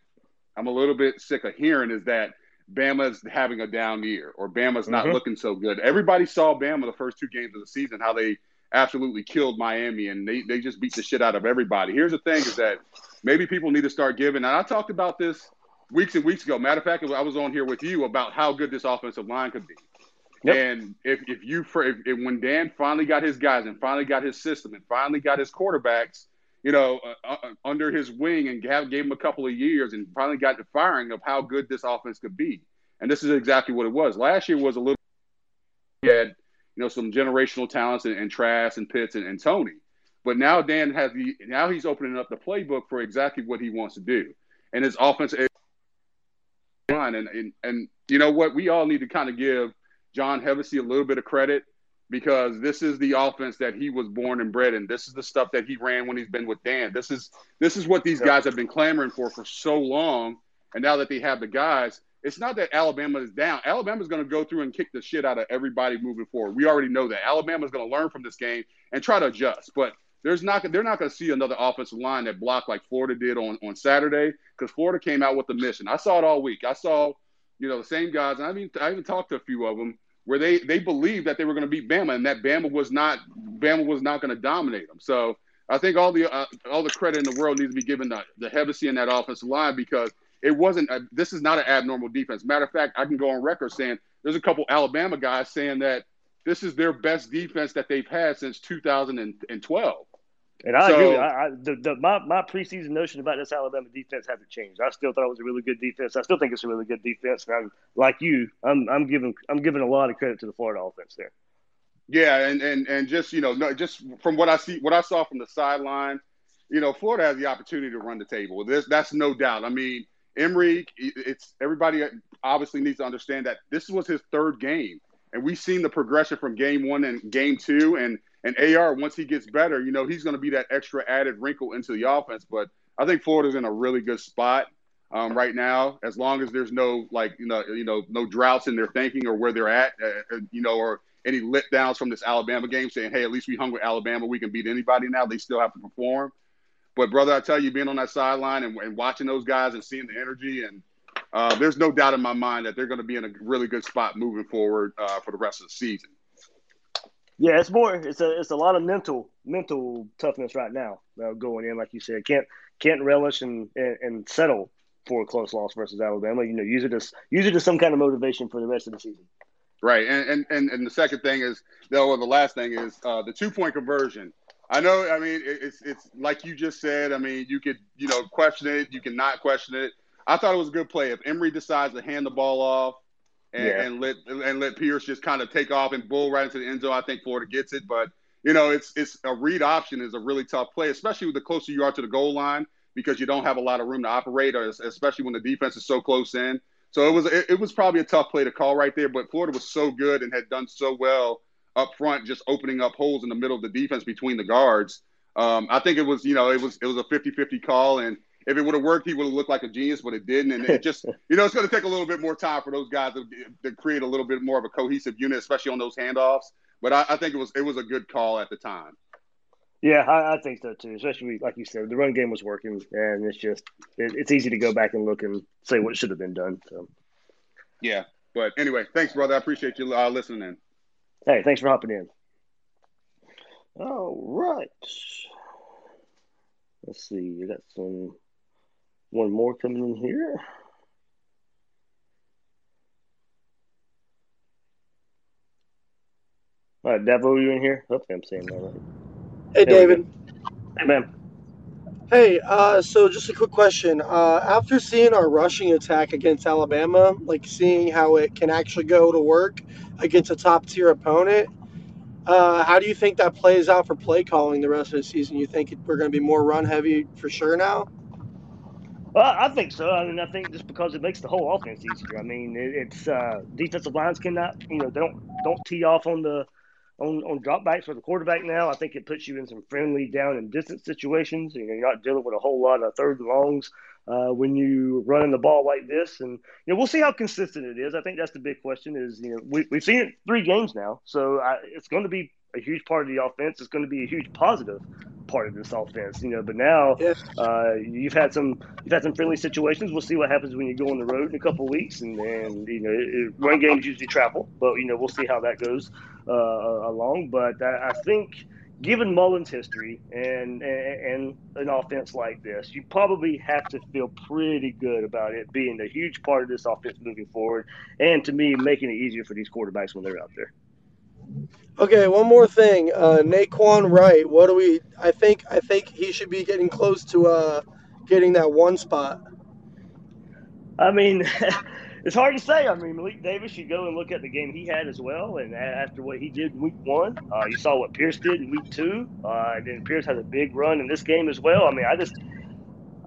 I'm a little bit sick of hearing is that Bama's having a down year or Bama's not Mhm. looking so good. Everybody saw Bama the first two games of the season, how they absolutely killed Miami and they, they just beat the shit out of everybody. Here's the thing is that maybe people need to start giving, and I talked about this weeks and weeks ago. Matter of fact, I was on here with you about how good this offensive line could be. And if, if you if, if when Dan finally got his guys and finally got his system and finally got his quarterbacks, you know, uh, uh, under his wing and gave, gave him a couple of years and finally got the firing of how good this offense could be. And this is exactly what it was. Last year was a little he had, you know, some generational talents and, and Trask and Pitts and, and Tony. But now Dan has the now he's opening up the playbook for exactly what he wants to do. And his offense line and, and and you know what, we all need to kind of give John Hevesy a little bit of credit because this is the offense that he was born and bred in. This is the stuff that he ran when he's been with Dan. This is this is what these guys have been clamoring for for so long. And now that they have the guys, it's not that Alabama is down. Alabama's going to go through and kick the shit out of everybody moving forward. We already know that. Alabama's going to learn from this game and try to adjust. But there's not they're not going to see another offensive line that blocked like Florida did on, on Saturday because Florida came out with the mission. I saw it all week. I saw you know the same guys. I mean I even talked to a few of them where they they believed that they were going to beat Bama and that Bama was not Bama was not going to dominate them. So I think all the uh, all the credit in the world needs to be given to the Hevesy in that offensive line because it wasn't. A, this is not an abnormal defense. Matter of fact, I can go on record saying there's a couple Alabama guys saying that this is their best defense that they've had since 2012. And I So- agree. With, I, I, the, the, my my preseason notion about this Alabama defense hasn't changed. I still thought it was a really good defense. I still think it's a really good defense. And I'm like you. I'm I'm giving I'm giving a lot of credit to the Florida offense there. Yeah, and and and just you know, no, just from what I see, what I saw from the sideline, you know, Florida has the opportunity to run the table. There's that's no doubt. I mean, Emory, it's everybody obviously needs to understand that this was his third game, and we've seen the progression from game one and game two, and and AR once he gets better, you know, he's going to be that extra added wrinkle into the offense. But I think Florida's in a really good spot um, right now, as long as there's no like you know you know no droughts in their thinking or where they're at, uh, uh, you know, or any let downs from this Alabama game, saying, "Hey, at least we hung with Alabama. We can beat anybody now." They still have to perform. But brother, I tell you, being on that sideline and, and watching those guys and seeing the energy, and uh, there's no doubt in my mind that they're going to be in a really good spot moving forward uh, for the rest of the season. Yeah, it's more. It's a it's a lot of mental mental toughness right now uh, going in. Like you said, can't can't relish and, and and settle for a close loss versus Alabama. You know, use it as use it as some kind of motivation for the rest of the season. Right, and and and, and the second thing is, no, well, the last thing is uh, the two point conversion. I know. I mean, it's it's like you just said. I mean, you could you know question it, you can not question it. I thought it was a good play. If Emory decides to hand the ball off and, Yeah. and let and let Pierce just kind of take off and bull right into the end zone, I think Florida gets it. But you know, it's it's a read option is a really tough play, especially with the closer you are to the goal line because you don't have a lot of room to operate, or especially when the defense is so close in. So it was it, it was probably a tough play to call right there. But Florida was so good and had done so well up front, just opening up holes in the middle of the defense between the guards. Um, I think it was you know it was it was a 50-50 call and. If it would have worked, he would have looked like a genius, but it didn't. And it just, [laughs] you know, it's going to take a little bit more time for those guys to, to create a little bit more of a cohesive unit, especially on those handoffs. But I, I think it was it was a good call at the time. Yeah, I, I think so too. Especially like you said, the run game was working, and it's just it, it's easy to go back and look and say what should have been done. So, Yeah. But anyway, thanks, brother. I appreciate you uh, listening in. hey, thanks for hopping in. All right, let's see. We got some one more coming in here. All right, Davo, you in here? Hopefully, I'm saying that right. Hey, There. David. Hey, man. Hey, uh, so just a quick question. Uh, after seeing our rushing attack against Alabama, like seeing how it can actually go to work against a top tier opponent, uh, how do you think that plays out for play calling the rest of the season? You think we're going to be more run heavy for sure now? Well, I think so. I mean, I think just because it makes the whole offense easier. I mean, it, it's uh, defensive lines cannot, you know, they don't don't tee off on the on on dropbacks for the quarterback now. I think it puts you in some friendly down and distance situations. You know, you're not dealing with a whole lot of third and longs uh, when you're running the ball like this. And you know, we'll see how consistent it is. I think that's the big question. Is you know, we, we've seen it three games now, so I, it's going to be a huge part of the offense. It's going to be a huge positive part of this offense, you know. But now uh, you've had some you've had some friendly situations. We'll see what happens when you go on the road in a couple weeks, and and you know, it, run games usually travel, but you know we'll see how that goes uh, along. But I, I think given Mullen's history and, and, and an offense like this, you probably have to feel pretty good about it being a huge part of this offense moving forward, and to me, making it easier for these quarterbacks when they're out there. Okay, one more thing. Uh, Nay'Quan Wright. What do we? I think I think he should be getting close to uh, getting that one spot. I mean, [laughs] it's hard to say. I mean, Malik Davis, you go and look at the game he had as well, and after what he did in week one, uh, you saw what Pierce did in week two, uh, and then Pierce has a big run in this game as well. I mean, I just,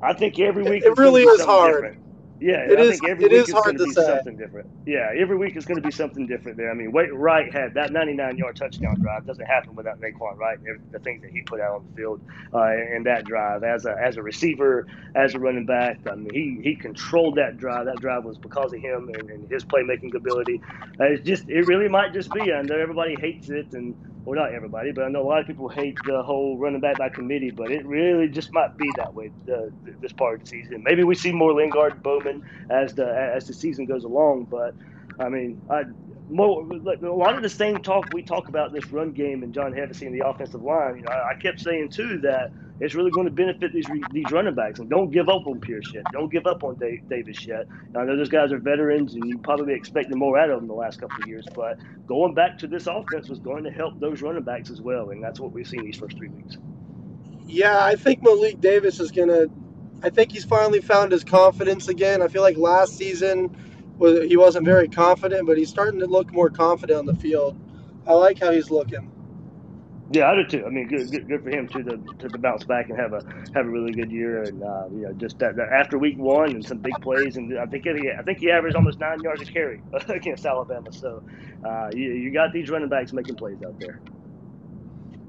I think every week it really is hard. Different. Yeah, it I is, think every it week is hard going to be say. something different. Yeah, every week is going to be something different there. I mean, Wait Wright had that 99 yard touchdown drive. Doesn't happen without Nay'Quan Wright and the things that he put out on the field uh, in that drive as a as a receiver, as a running back. I mean, he he controlled that drive. That drive was because of him and, and his playmaking ability. Uh, it's just it really might just be. I know everybody hates it and. Well, not everybody, but I know a lot of people hate the whole running back by committee. But it really just might be that way uh, this part of the season. Maybe we see more Lingard, As the as the season goes along. But I mean, I, more a lot of the same talk we talk about this run game and John Hevesy and the offensive line. You know, I, I kept saying too that it's really going to benefit these these running backs. And don't give up on Pierce yet. Don't give up on Dave, Davis yet. I know those guys are veterans, and you probably expected more out of them the last couple of years. But going back to this offense was going to help those running backs as well, and that's what we've seen these first three weeks. Yeah, I think Malik Davis is gonna. I think he's finally found his confidence again. I feel like last season was he wasn't very confident, but he's starting to look more confident on the field. I like how he's looking. Yeah, I do too. I mean, good, good, good for him too to, to, to bounce back and have a have a really good year. And uh, you know, just that, that after week one and some big plays, and I think he, I think he averaged almost nine yards a carry [laughs] against Alabama. So uh, you, you got these running backs making plays out there.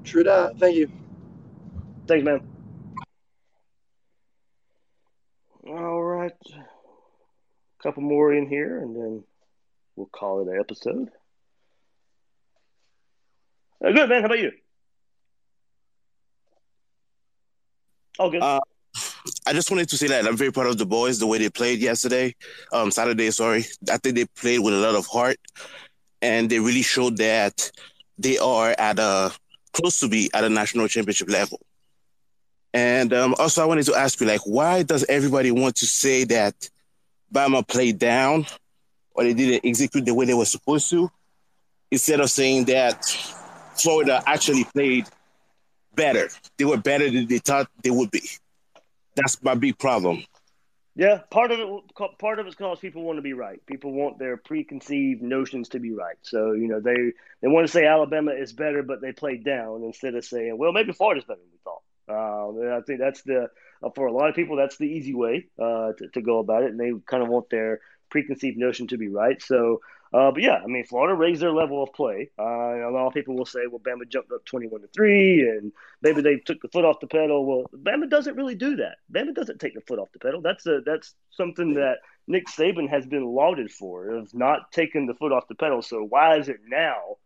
True that. Thank you. Thanks, man. All right, a couple more in here, and then we'll call it an episode. Uh, good man. How about you? Oh, good. Uh, I just wanted to say that I'm very proud of the boys the way they played yesterday, um, Saturday. Sorry, I think they played with a lot of heart, and they really showed that they are at a close to be at a national championship level. And um, also, I wanted to ask you, like, why does everybody want to say that Bama played down or they didn't execute the way they were supposed to, instead of saying that Florida actually played better? They were better than they thought they would be. That's my big problem. Yeah, part of it, part of it's because people want to be right. People want their preconceived notions to be right. So you know they they want to say Alabama is better, but they played down instead of saying, well, maybe Florida's better than we thought. Uh, I think that's the uh, for a lot of people that's the easy way uh, to, to go about it, and they kind of want their preconceived notion to be right. So, uh, but yeah, I mean, Florida raised their level of play. Uh, a lot of people will say, well, Bama jumped up twenty-one to three, and maybe they took the foot off the pedal. Well, Bama doesn't really do that. Bama doesn't take the foot off the pedal. That's a that's something that Nick Saban has been lauded for of not taking the foot off the pedal. So why is it now?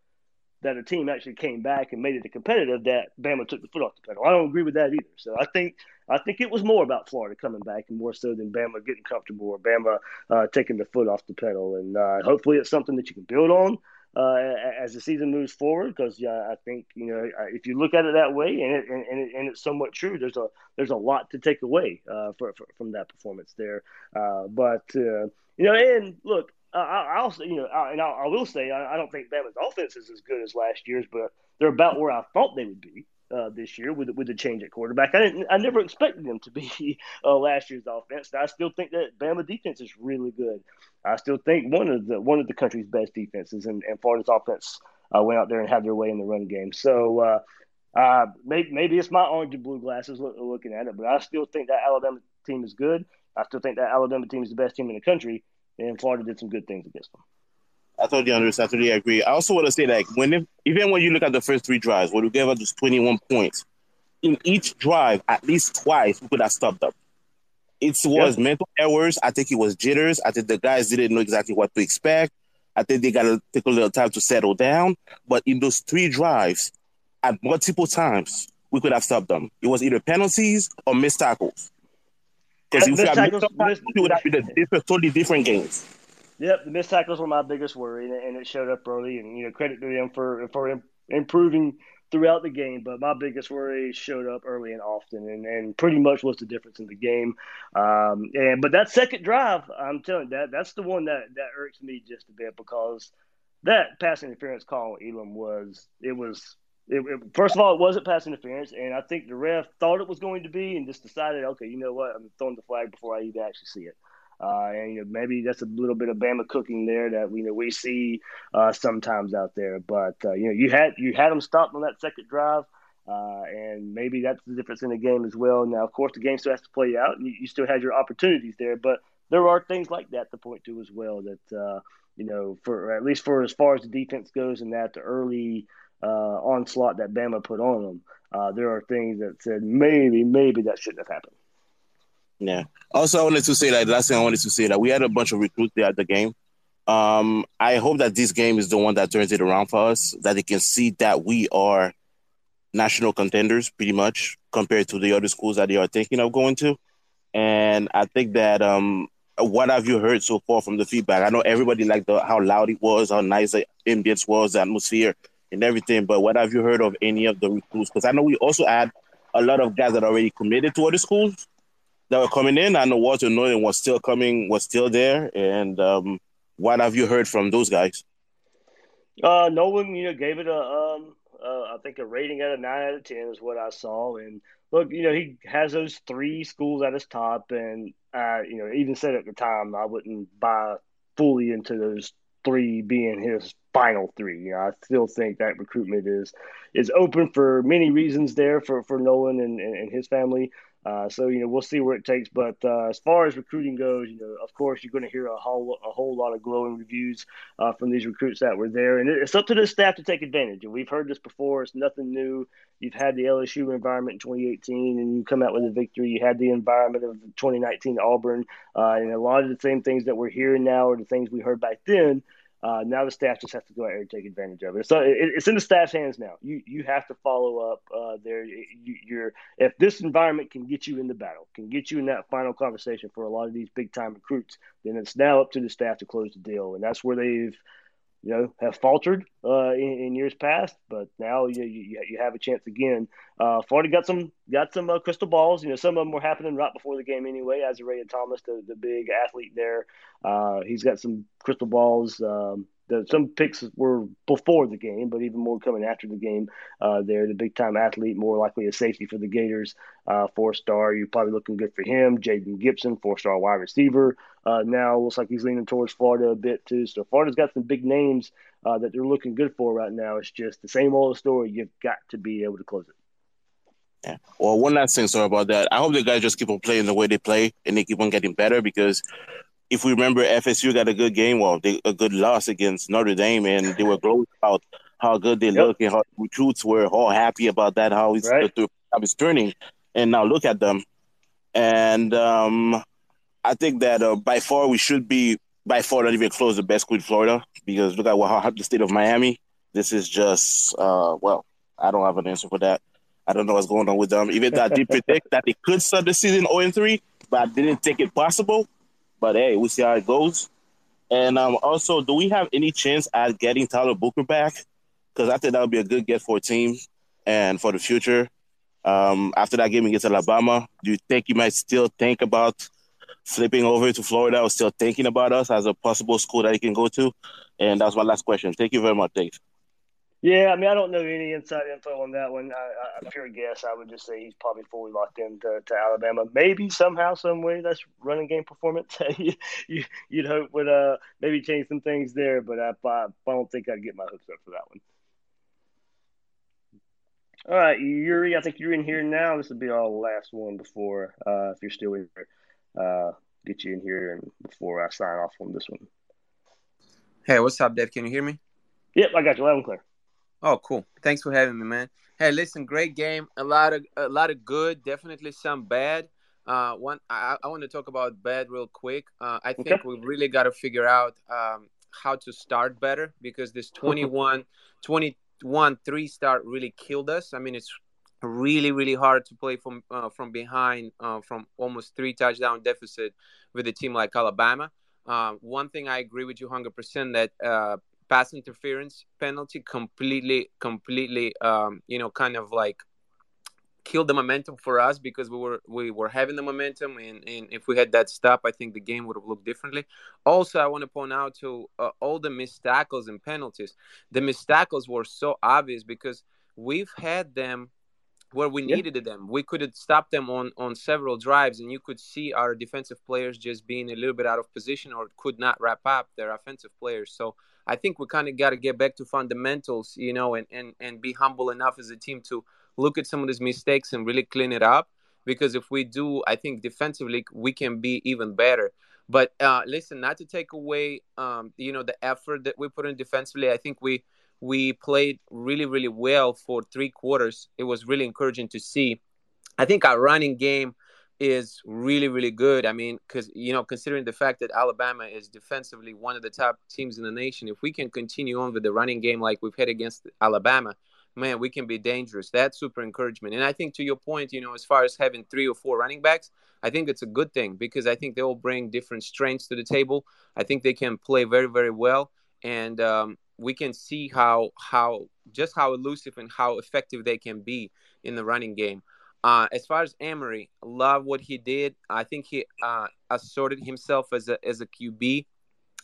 That a team actually came back and made it a competitive that Bama took the foot off the pedal. I don't agree with that either. So I think I think it was more about Florida coming back and more so than Bama getting comfortable or Bama uh, taking the foot off the pedal. And uh, hopefully it's something that you can build on uh, as the season moves forward. Because yeah, I think you know if you look at it that way and it, and, and, it, and it's somewhat true, there's a there's a lot to take away uh, for, for, from that performance there. Uh, but uh, you know, and look, I, I'll say, you know, I, and I, I will say, I, I don't think Bama's offense is as good as last year's, but they're about where I thought they would be uh, this year with with the change at quarterback. I didn't, I never expected them to be [laughs] uh, last year's offense. I still think that Bama defense is really good. I still think one of the one of the country's best defenses, and, and Florida's offense uh, went out there and had their way in the run game. So. Uh, uh, maybe, maybe it's my orange and blue glasses look, looking at it, but I still think that Alabama team is good. I still think that Alabama team is the best team in the country and Florida did some good things against them. I totally understand. I totally agree. I also want to say, like, when if, even when you look at the first three drives, where we gave us 21 points, in each drive, at least twice, we could have stopped them. It was Yeah. mental errors. I think it was jitters. I think the guys didn't know exactly what to expect. I think they got to take a little time to settle down. But in those three drives, at multiple times, we could have stopped them. It was either penalties or missed tackles. Because if missed we tackles- missed it would have been a totally different games. Yep, the missed tackles were my biggest worry, and, and it showed up early. And you know, credit to them for for improving throughout the game. But my biggest worry showed up early and often, and, and pretty much was the difference in the game. Um, and but that second drive, I'm telling you, that that's the one that that irks me just a bit because that pass interference call on Elam was it was. It, it- first of all, it wasn't pass interference, and I think the ref thought it was going to be, and just decided, okay, you know what, I'm throwing the flag before I even actually see it. Uh, and you know, maybe that's a little bit of Bama cooking there that you know we see uh, sometimes out there. But uh, you know, you had you had them stopped on that second drive, uh, and maybe that's the difference in the game as well. Now, of course, the game still has to play out, and you, you still had your opportunities there. But there are things like that to point to as well. That uh, you know, for at least for as far as the defense goes, and that the early uh, onslaught that Bama put on them, uh, there are things that said maybe maybe that shouldn't have happened. Yeah. Also, I wanted to say that last thing I wanted to say that we had a bunch of recruits there at the game. Um, I hope that this game is the one that turns it around for us, that they can see that we are national contenders pretty much compared to the other schools that they are thinking of going to. And I think that um, what have you heard so far from the feedback? I know everybody liked the, how loud it was, how nice the ambience was, the atmosphere, and everything. But what have you heard of any of the recruits? Because I know we also had a lot of guys that already committed to other schools that were coming in. I know Walter Nolen was still coming, was still there. And um, what have you heard from those guys? Uh, Nolen, you know, gave it a, um, uh, I think a rating out of nine out of ten is what I saw. And look, you know, he has those three schools at his top, and I, you know, even said at the time I wouldn't buy fully into those three being his final three. You know, I still think that recruitment is is open for many reasons there for for Nolen and, and, and his family. Uh, so you know we'll see where it takes, but uh, as far as recruiting goes, you know of course you're going to hear a whole a whole lot of glowing reviews uh, from these recruits that were there, and it's up to the staff to take advantage. And we've heard this before; it's nothing new. You've had the LSU environment in 2018, and you come out with a victory. You had the environment of 2019 Auburn, uh, and a lot of the same things that we're hearing now are the things we heard back then. Uh, now the staff just has to go out and take advantage of it. So it, it's in the staff's hands now. You you have to follow up uh, there. You, you're if this environment can get you in the battle, can get you in that final conversation for a lot of these big time recruits, then it's now up to the staff to close the deal, and that's where they've you know have faltered uh, in, in years past. But now you, you you have a chance again. Uh, Florida got some got some uh, crystal balls. You know some of them were happening right before the game anyway. Azareye'h Thomas, the the big athlete there, uh, he's got some crystal balls. Um, the, some picks were before the game, but even more coming after the game. Uh, there, the big time athlete, more likely a safety for the Gators. Uh, four star, you're probably looking good for him. Jaden Gibson, four star wide receiver. Uh, now looks like he's leaning towards Florida a bit too. So Florida's got some big names uh, that they're looking good for right now. It's just the same old story. You've got to be able to close it. Yeah. Well, one last thing, sorry about that. I hope the guys just keep on playing the way they play and they keep on getting better because if we remember, FSU got a good game, well, they, a good loss against Notre Dame, and they were glowing about how good they Yep. look and how recruits were all happy about that, how it's Right. the job is turning. And now look at them. And um, I think that uh, by far we should be by far not even close the best school in Florida because look at what how the state of Miami. This is just uh, well, I don't have an answer for that. I don't know what's going on with them. Even though I did predict that they could start the season 0 and 3, but I didn't think it possible. But hey, we'll see how it goes. And um, also, do we have any chance at getting Tyler Booker back? Because I think that would be a good get for a team and for the future. Um, after that game against Alabama, do you think you might still think about flipping over to Florida or still thinking about us as a possible school that he can go to? And that's my last question. Thank you very much, Dave. Yeah, I mean, I don't know any inside info on that one. I, I, a pure guess. I would just say he's probably fully locked into to Alabama. Maybe somehow, some way, that's running game performance. [laughs] you, you, would hope would uh maybe change some things there, but I, I, I don't think I'd get my hopes up for that one. All right, Yuri. I think you're in here now. This will be our last one before, uh, if you're still in here, uh, get you in here and before I sign off on this one. Hey, what's up, Dave? Can you hear me? Yep, I got you loud and clear. Oh, cool. Thanks for having me, man. Hey, listen, great game. A lot of a lot of good. Definitely some bad. Uh, one, I, I want to talk about bad real quick. Uh, I think Okay. we really got to figure out um, how to start better because this 21, 21 three start really killed us. I mean, it's really really hard to play from uh, from behind uh, from almost three touchdown deficit with a team like Alabama. Uh, one thing I agree with you 100% that uh, pass interference penalty completely completely um, you know kind of like killed the momentum for us because we were we were having the momentum and, and if we had that stop i think the game would have looked differently. Also i want to point out to uh, all the missed tackles and penalties. The missed tackles were so obvious because we've had them where we Yeah. needed them. We could have stopped them on on several drives, and you could see our defensive players just being a little bit out of position or could not wrap up their offensive players. So I think we kind of got to get back to fundamentals, you know, and and and be humble enough as a team to look at some of these mistakes and really clean it up. Because if we do, I think defensively we can be even better. But uh, listen, not to take away, um, you know, the effort that we put in defensively. I think we we played really, really well for three quarters. It was really encouraging to see. I think our running game is really, really good. I mean, because, you know, considering the fact that Alabama is defensively one of the top teams in the nation, if we can continue on with the running game like we've had against Alabama, man, we can be dangerous. That's super encouragement. And I think to your point, you know, as far as having three or four running backs, I think it's a good thing because I think they will bring different strengths to the table. I think they can play very, very well. And, um, we can see how how just how elusive and how effective they can be in the running game. Uh, as far as Emory, love what he did. I think he uh, assorted himself as a as a QB.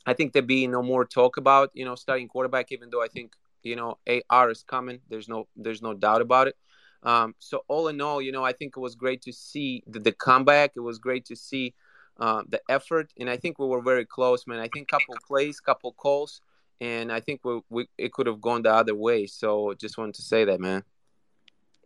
I think there be no more talk about you know starting quarterback, even though I think you know AR is coming. There's no there's no doubt about it. Um, so all in all, you know, I think it was great to see the, the comeback. It was great to see uh, the effort, and I think we were very close, man. I think couple plays, couple calls and I think we, we it could have gone the other way. So just wanted to say that, man.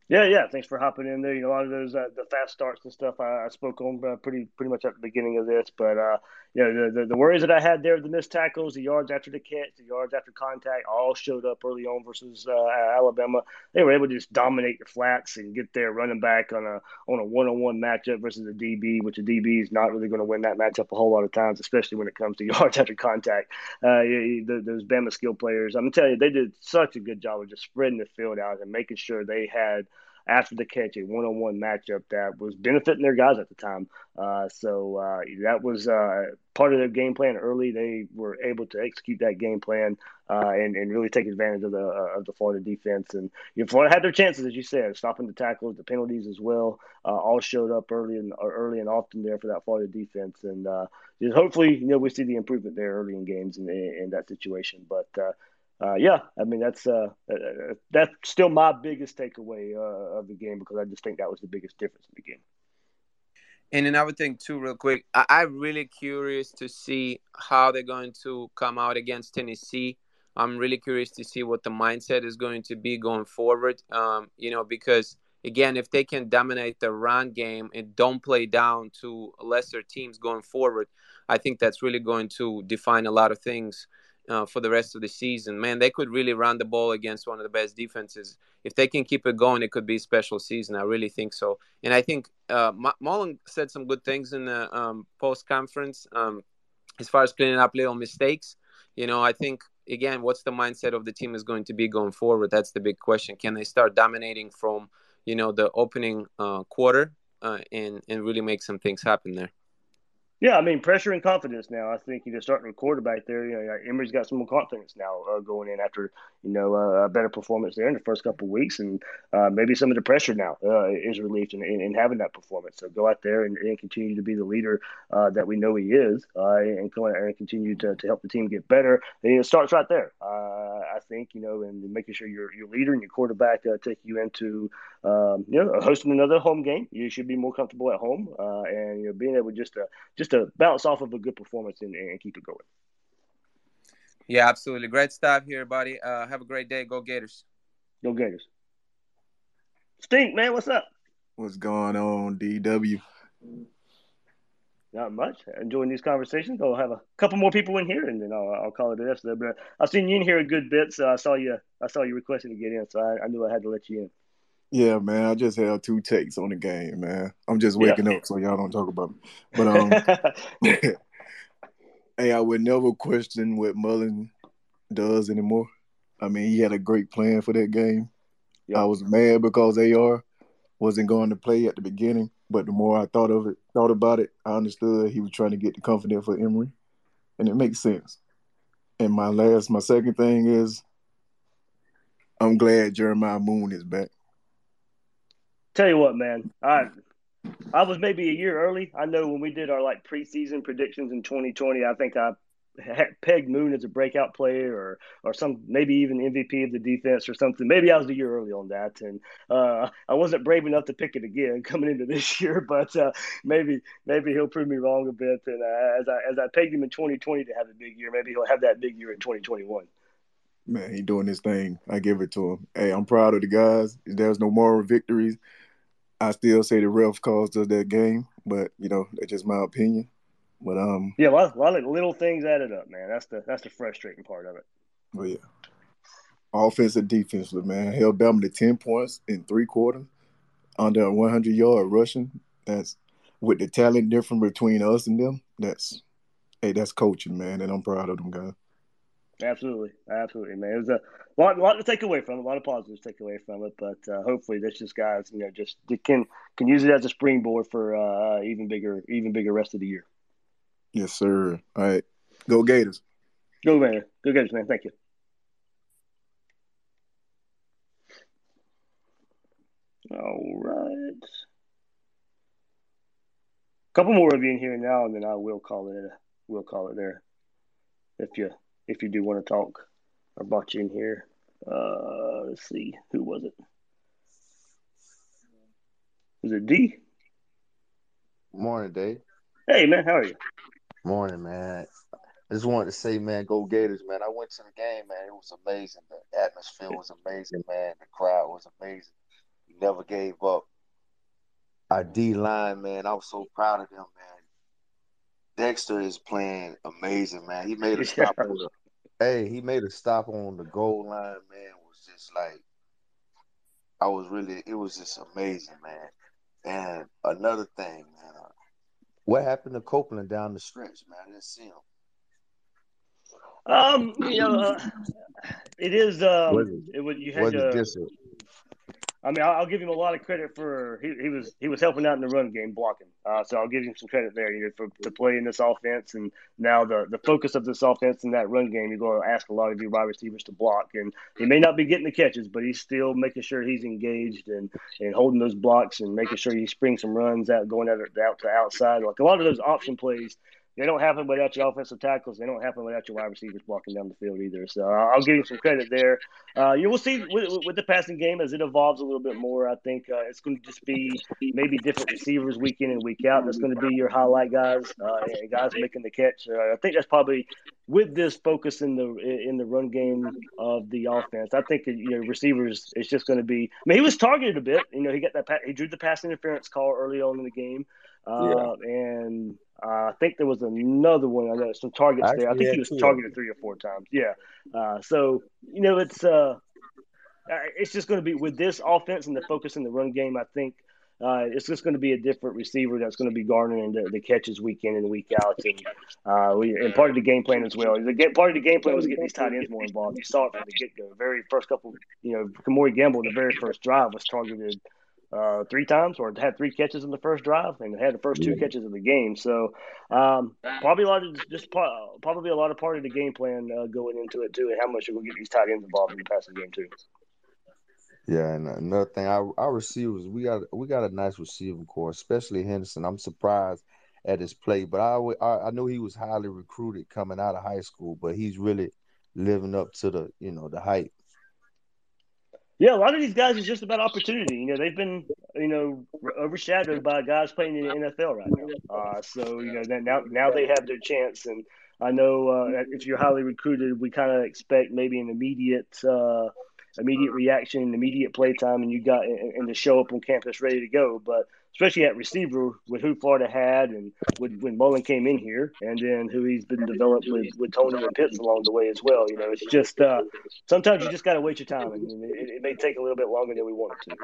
Yeah, yeah. Thanks for hopping in there. You know, a lot of those uh, the fast starts and stuff I, I spoke on uh, pretty pretty much at the beginning of this, but uh, you know the, the the worries that I had there, the missed tackles, the yards after the catch, the yards after contact, all showed up early on versus uh, Alabama. They were able to just dominate the flats and get their running back on a on a one on one matchup versus a DB, which a DB is not really going to win that matchup a whole lot of times, especially when it comes to [laughs] yards after contact. Uh, you- the, those Bama skill players, I'm telling you, they did such a good job of just spreading the field out and making sure they had after the catch a one-on-one matchup that was benefiting their guys at the time. Uh, so uh, that was uh, part of their game plan early. They were able to execute that game plan uh, and, and really take advantage of the uh, of the Florida defense. And you know, Florida had their chances, as you said, stopping the tackles, the penalties as well. Uh, all showed up early and early and often there for that Florida defense. And hopefully, you know, we see the improvement there early in games in, in that situation. But uh, uh, yeah, I mean that's uh, uh, that's still my biggest takeaway uh, of the game because I just think that was the biggest difference in the game. And another thing too, real quick, I- I'm really curious to see how they're going to come out against Tennessee. I'm really curious to see what the mindset is going to be going forward. Um, you know, because again, if they can dominate the run game and don't play down to lesser teams going forward, I think that's really going to define a lot of things uh, for the rest of the season. Man, they could really run the ball against one of the best defenses. If they can keep it going, it could be a special season. I really think so. And I think uh, Mullen said some good things in the um, post conference um, as far as cleaning up little mistakes. You know, I think again, what's the mindset of the team is going to be going forward? That's the big question. Can they start dominating from you know the opening uh, quarter uh, and and really make some things happen there? Yeah, I mean pressure and confidence now. I think you know starting a quarterback there. You know, Emory's got some more confidence now uh, going in after you know uh, a better performance there in the first couple weeks, and uh, maybe some of the pressure now uh, is relieved in, in, in having that performance. So go out there and, and continue to be the leader uh, that we know he is, uh, and and continue to, to help the team get better. And it starts right there. I think you know, and making sure your your leader and your quarterback take you into um, you know hosting another home game. You should be more comfortable at home, and you know being able just to just to bounce off of a good performance and, and keep it going. Yeah, absolutely. Great stuff here, buddy. Uh, have a great day. Go Gators. Go Gators. Stink, man. What's up? What's going on, DW? Not much. Enjoying these conversations. I'll have a couple more people in here, and then I'll, I'll call it a rest. But I've seen you in here a good bit, so I saw you. I saw you requesting to get in, so I, I knew I had to let you in. Yeah, man. I just have two takes on the game, man. I'm just waking Yeah. up, so y'all don't talk about me. [laughs] But um, [laughs] [laughs] hey, I would never question what Mullen does anymore. I mean, he had a great plan for that game. I was mad because AR wasn't going to play at the beginning, but the more I thought of it, thought about it, I understood he was trying to get the confidence for Emory, and it makes sense. And my last, my second thing is, I'm glad Jeremiah Moon is back. Tell you what, man, I I was maybe a year early. I know when we did our like preseason predictions in 2020, I think I pegged Moon as a breakout player or or some maybe even MVP of the defense or something. Maybe I was a year early on that, and uh, I wasn't brave enough to pick it again [laughs] coming into this year. But uh, maybe maybe he'll prove me wrong a bit. And uh, as I as I pegged him in 2020 to have a big year, maybe he'll have that big year in 2021. Man, he doing his thing. I give it to him. Hey, I'm proud of the guys. There's no moral victories. I still say the ref caused us that game, but you know that's just my opinion. But um, yeah, a lot, a lot of little things added up, man. That's the that's the frustrating part of it. But yeah, offensive defensive man held Bama to ten points in three quarters, under 100 yard rushing. That's with the talent difference between us and them. That's hey, that's coaching, man, and I'm proud of them guys. Absolutely, absolutely, man. It was a lot, lot to take away from it, a lot of positives to take away from it. But uh, hopefully, this just guys, you know, just can can use it as a springboard for uh, even bigger, even bigger rest of the year. Yes, sir. All right, go Gators. Go man, go Gators, man. Thank you. All right. A Couple more of you in here now, and then I will call it. We'll call it there. If you if you do want to talk. I brought you in here. Uh, let's see, who was it? Was it D? Morning, Dave. Hey, man, how are you? Morning, man. I just wanted to say, man, go Gators, man. I went to the game, man. It was amazing. The atmosphere was amazing, man. The crowd was amazing. We never gave up. Our D line, man, I was so proud of them, man. Dexter is playing amazing, man. He made a [laughs] stop on hey, he made a stop on the goal line, man. It was just like I was really it was just amazing, man. And another thing, man, uh, what happened to Copeland down the stretch, man? I didn't see him. Um, you know, uh, it is. Um, was it, it, you had was to. just a, I mean, I'll, give him a lot of credit for he, he was he was helping out in the run game, blocking. Uh, so I'll give him some credit there. You know, for to play in this offense, and now the the focus of this offense in that run game, you're going to ask a lot of your wide receivers to block, and he may not be getting the catches, but he's still making sure he's engaged and and holding those blocks and making sure he springs some runs out, going out, out to outside. Like a lot of those option plays they don't happen without your offensive tackles. They don't happen without your wide receivers blocking down the field either. So I'll give you some credit there. Uh, you will see with, with, the passing game as it evolves a little bit more. I think uh, it's going to just be maybe different receivers week in and week out. That's going to be your highlight guys, uh, guys making the catch. I think that's probably with this focus in the in the run game of the offense. I think you know receivers. It's just going to be. I mean, he was targeted a bit. You know, he got that. He drew the pass interference call early on in the game. Uh, yeah. And uh, I think there was another one. I know some targets Actually, there. I think he was targeted three or four times. Yeah. Uh, so you know, it's uh, uh it's just going to be with this offense and the focus in the run game. I think uh, it's just going to be a different receiver that's going to be garnering the, the catches week in and week out. And uh, we and part of the game plan as well. The part of the game plan was getting these tight ends more involved. You saw it from the get go. Very first couple, you know, Kemore Gamble, the very first drive was targeted uh, three times or had three catches in the first drive and had the first two catches of the game. So um, probably a lot of just probably a lot of part of the game plan uh, going into it too, and how much are we'll get these tight ends involved in the passing game too. Yeah, and another thing, our, our receivers, we got we got a nice receiving corps, especially Henderson. I'm surprised at his play, but I I, I know he was highly recruited coming out of high school, but he's really living up to the you know the hype. Yeah, a lot of these guys is just about opportunity. You know, they've been, you know, overshadowed by guys playing in the NFL right now. Uh, so you know, now now they have their chance. And I know uh, if you're highly recruited, we kind of expect maybe an immediate, uh, immediate reaction, immediate play time, and you got and, and to show up on campus ready to go. But especially at receiver with who Florida had and with, when Mullen came in here, and then who he's been developed with with Toney and Pitts along the way as well. You know, it's just uh, sometimes you just got to wait your time, and it, it, may take a little bit longer than we want it to.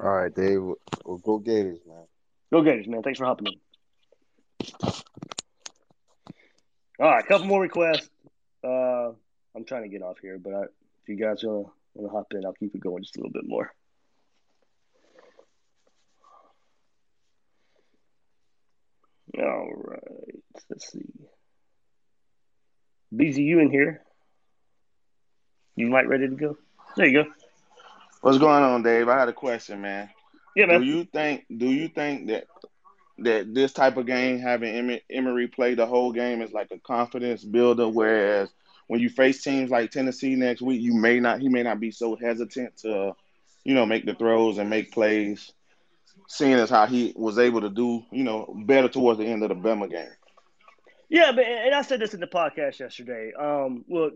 All right, Dave. Well, go Gators, man. Go Gators, man. Thanks for hopping in. All right, a couple more requests. Uh, I'm trying to get off here, but I, if you guys want to hop in, I'll keep it going just a little bit more. All right. Let's see. BZ, you in here? You might ready to go? There you go. What's going on, Dave? I had a question, man. Yeah, man. Do you think? Do you think that that this type of game, having Emory play the whole game, is like a confidence builder? Whereas when you face teams like Tennessee next week, you may not. He may not be so hesitant to, you know, make the throws and make plays. Seeing as how he was able to do, you know, better towards the end of the Bama game. Yeah, but and I said this in the podcast yesterday. Um, look,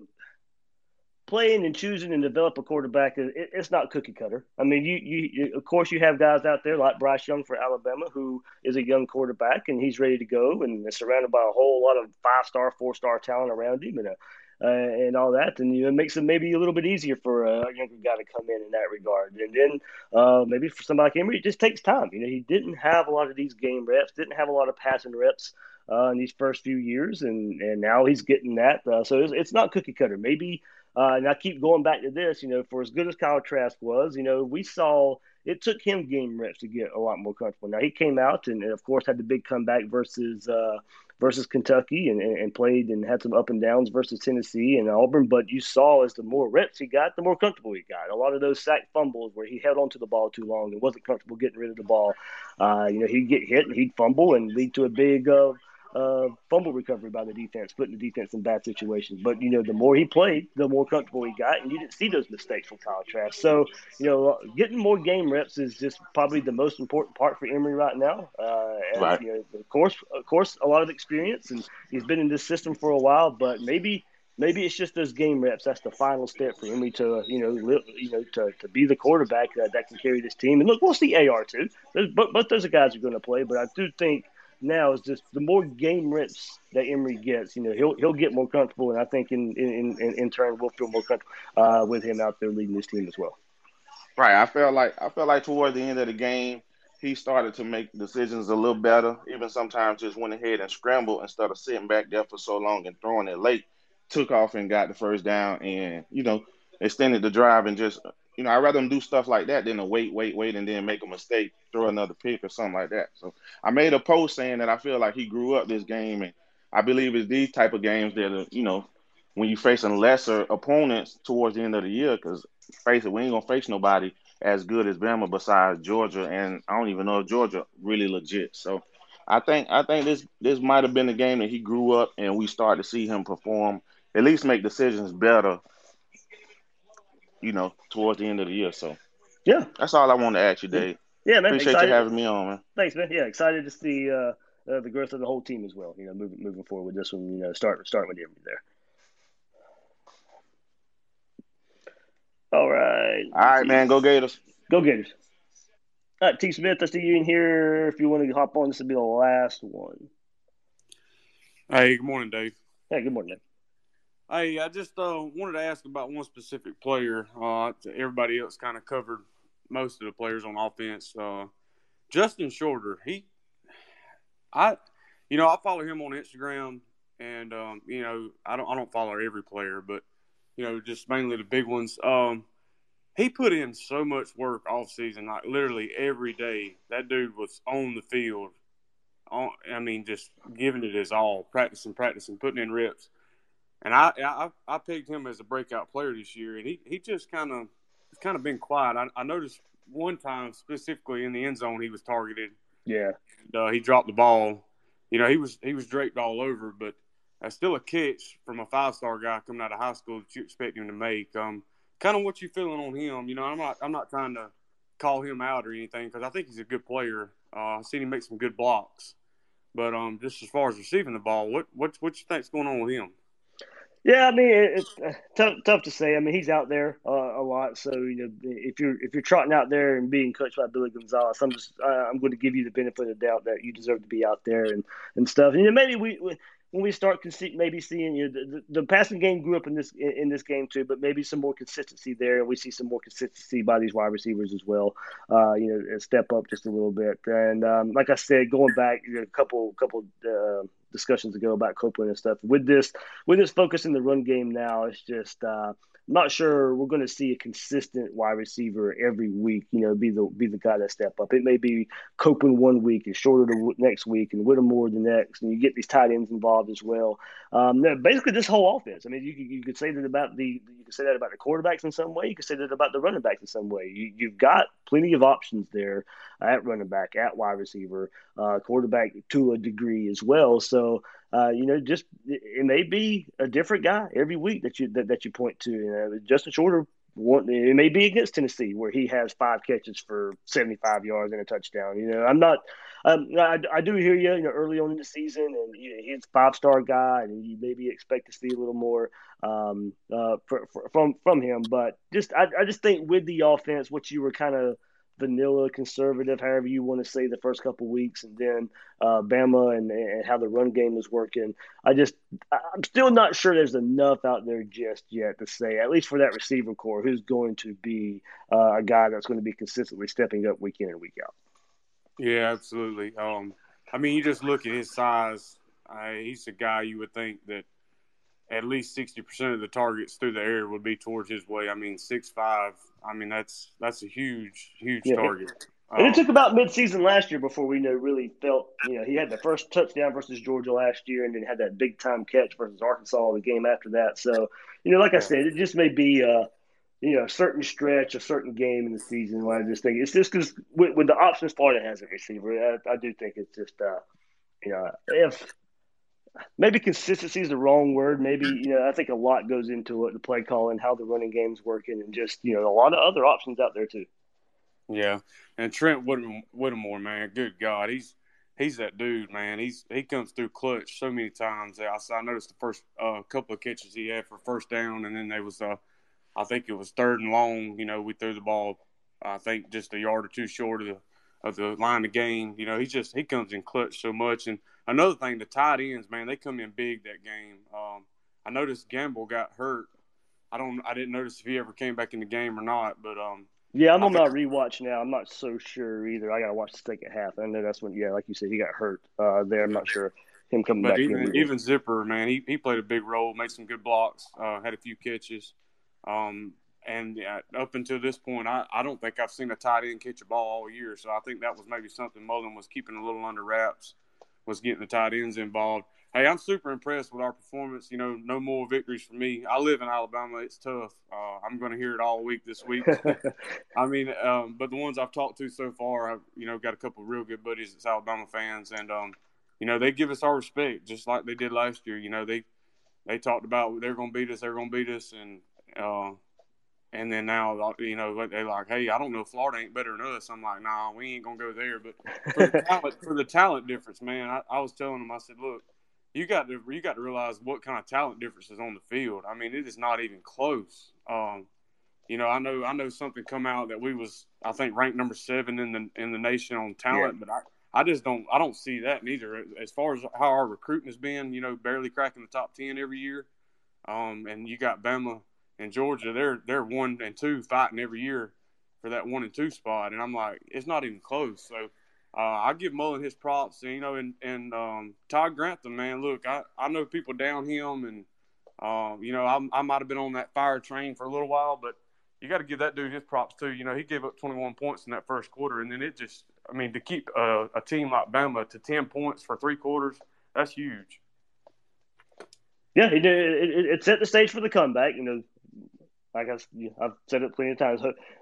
playing and choosing and develop a quarterback it, it's not cookie cutter. I mean, you, you of course you have guys out there like Bryce Young for Alabama who is a young quarterback and he's ready to go and is surrounded by a whole lot of five star, four star talent around him and uh, uh, and all that, and you know, it makes it maybe a little bit easier for a younger guy to come in in that regard. And then uh, maybe for somebody like Emory, it just takes time. You know, he didn't have a lot of these game reps, didn't have a lot of passing reps uh, in these first few years, and and now he's getting that. Uh, so it's, it's not cookie cutter. Maybe uh, and I keep going back to this, you know, for as good as Kyle Trask was, you know, we saw it took him game reps to get a lot more comfortable. Now he came out and, and of course had the big comeback versus uh, versus Kentucky and, and, played and had some up and downs versus Tennessee and Auburn. But you saw as the more reps he got, the more comfortable he got. A lot of those sack fumbles where he held onto the ball too long and wasn't comfortable getting rid of the ball. Uh, you know, he'd get hit and he'd fumble and lead to a big uh, uh, fumble recovery by the defense, putting the defense in bad situations. But you know, the more he played, the more comfortable he got, and you didn't see those mistakes from Kyle Trask. So you know, getting more game reps is just probably the most important part for Emory right now. Uh, and, Right. You know, of course, of course, a lot of experience, and he's been in this system for a while. But maybe. Maybe it's just those game reps. That's the final step for Emory to, you know, li- you know, to, to be the quarterback that, that can carry this team. And look, we'll see AR too. Those, but but those guys are going to play. But I do think now is just the more game reps that Emory gets, you know, he'll he'll get more comfortable, and I think in in in, in turn we'll feel more comfortable uh, with him out there leading this team as well. Right. I felt like I felt like towards the end of the game, he started to make decisions a little better. Even sometimes just went ahead and scrambled instead of sitting back there for so long and throwing it late. Took off and got the first down, and you know extended the drive and just you know I'd rather him do stuff like that than to wait, wait, wait, and then make a mistake, throw another pick or something like that. So I made a post saying that I feel like he grew up this game, and I believe it's these type of games that are, you know when you're facing lesser opponents towards the end of the year. Because face it, we ain't gonna face nobody as good as Bama besides Georgia, and I don't even know if Georgia really legit. So I think I think this this might have been the game that he grew up, and we start to see him perform, at least make decisions better. You know, towards the end of the year. So yeah, that's all I want to ask you, Dave. Yeah, man. Appreciate excited. you having me on, man. Thanks, man. Yeah, excited to see uh, uh, the growth of the whole team as well. You know, moving moving forward with this one. You know, start starting with Emory there. All right. All right, man. Go Gators. Go Gators. All right, T. Smith, I see you in here. If you want to hop on, this will be the last one. Hey, good morning, Dave. Hey, good morning, Dave. Hey, I just uh, wanted to ask about one specific player. Uh, everybody else kind of covered most of the players on offense. Uh, Justin Shorter, he, I, you know, I follow him on Instagram, and um, you know, I don't, I don't follow every player, but you know, just mainly the big ones. Um, he put in so much work off season, like literally every day. That dude was on the field. On, I mean, just giving it his all, practicing, practicing, putting in reps. And I, I, I picked him as a breakout player this year, and he, he just kind of, kind of been quiet. I, I noticed one time specifically in the end zone he was targeted. Yeah. And, uh, he dropped the ball. You know, he was he was draped all over, but that's still a catch from a five star guy coming out of high school that you expect him to make. Um, kind of what you feeling on him? You know, I'm not I'm not trying to call him out or anything because I think he's a good player. Uh, I've seen him make some good blocks, but um, just as far as receiving the ball, what what what you think's going on with him? Yeah, I mean it's uh, tough, tough to say. I mean he's out there uh, a lot, so you know if you're if you're trotting out there and being coached by Billy Gonzales, I'm just uh, I'm going to give you the benefit of the doubt that you deserve to be out there and and stuff. And you know, maybe we, we when we start maybe seeing you know, the, the passing game grew up in this in, in this game too, but maybe some more consistency there, and we see some more consistency by these wide receivers as well. Uh, you know, step up just a little bit. And um, like I said, going back you know, a couple couple. Uh, discussions ago about Copeland and stuff. With this, with this focus in the run game now, it's just uh, I'm not sure we're going to see a consistent wide receiver every week. You know, be the be the guy that step up. It may be Copeland one week and Shorter the next week and Whittemore the next, and you get these tight ends involved as well. Um, basically, this whole offense. I mean, you you could say that about the you could say that about the quarterbacks in some way. You could say that about the running backs in some way. You you've got plenty of options there at running back, at wide receiver, uh, quarterback to a degree as well. So uh, you know, just it may be a different guy every week that you that, that you point to. You know, Justin Shorter, one, it may be against Tennessee where he has five catches for seventy five yards and a touchdown. You know, I'm not. Um, I, I do hear you. You know, early on in the season, and he's a five star guy, and you maybe expect to see a little more um, uh, for, for, from from him. But just, I, I just think with the offense, what you were kind of vanilla conservative, however you want to say the first couple weeks, and then uh, Bama and, and how the run game is working. I just I'm still not sure there's enough out there just yet to say at least for that receiver corps who's going to be uh, a guy that's going to be consistently stepping up week in and week out. Yeah, absolutely. Um, I mean, you just look at his size. Uh, he's a guy you would think that at least sixty percent of the targets through the air would be towards his way. I mean, six five. I mean, that's that's a huge, huge yeah. target. And it took about midseason last year before we know really felt you know he had the first touchdown versus Georgia last year, and then had that big time catch versus Arkansas the game after that. So you know, like I said, it just may be a you know a certain stretch, a certain game in the season. Where I just think it's just because with, with, the options it has a receiver, I, I do think it's just uh, you know if maybe consistency is the wrong word. Maybe you know I think a lot goes into it, the play calling, how the running game's working, and just you know a lot of other options out there too. Yeah, and Trent Whittemore, man, good God, he's he's that dude, man. He's he comes through clutch so many times. I, I noticed the first uh, couple of catches he had for first down, and then there was uh, I think it was third and long. You know, we threw the ball, I think just a yard or two short of the of the line of game. You know, he just he comes in clutch so much. And another thing, the tight ends, man, they come in big that game. Um, I noticed Gamble got hurt. I don't, I didn't notice if he ever came back in the game or not, but um, yeah, I'm on my rewatch now. I'm not so sure either. I gotta watch the second half. I know that's when, yeah, like you said, he got hurt uh, there. I'm not sure him coming but back. Even, even Zipper, man, he, he played a big role, made some good blocks, uh, had a few catches. Um, and up until this point, I, I don't think I've seen a tight end catch a ball all year. So I think that was maybe something Mullen was keeping a little under wraps, was getting the tight ends involved. Hey, I'm super impressed with our performance. You know, no more victories for me. I live in Alabama. It's tough. Uh, I'm going to hear it all week this week. [laughs] I mean, um, but the ones I've talked to so far, I've you know got a couple of real good buddies that's Alabama fans, and um, you know they give us our respect just like they did last year. You know they they talked about they're going to beat us, they're going to beat us, and uh, and then now, you know, they're like, "Hey, I don't know, Florida ain't better than us." I'm like, "Nah, we ain't gonna go there." But for the [laughs] talent, for the talent difference, man, I, I, was telling them, I said, "Look, you got to you got to realize what kind of talent difference is on the field. I mean, it is not even close." Um, you know, I know I know something come out that we was I think ranked number seven in the in the nation on talent, yeah. but I I just don't I don't see that neither. As far as how our recruiting has been, you know, barely cracking the top ten every year, um, and you got Bama in Georgia, they're they're one and two fighting every year for that one and two spot, and I'm like, it's not even close. So uh, I give Mullen his props, and, you know, and and um, Todd Grantham, man, look, I, I know people down him, and uh, you know, I, I might have been on that fire train for a little while, but you got to give that dude his props too. You know, he gave up 21 points in that first quarter, and then it just, I mean, to keep a, a team like Bama to 10 points for three quarters, that's huge. Yeah, it, it, it set the stage for the comeback. You know, like I, have said it plenty of times.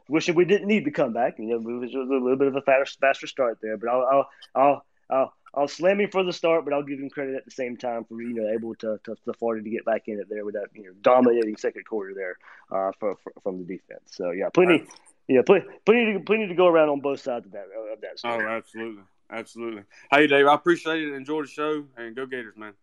Wishing we didn't need to come back. You know, it was a little bit of a faster, faster start there. But I'll, I'll, I'll, I'll, I'll slam him for the start, but I'll give him credit at the same time for you know able to to, to Florida to get back in it there with that you know dominating second quarter there uh, for, for, from the defense. So yeah, plenty, yeah, plenty, plenty to plenty to go around on both sides of that of that. Story. Oh, absolutely, absolutely. Hey, Dave, I appreciate it. Enjoy the show, and go Gators, man.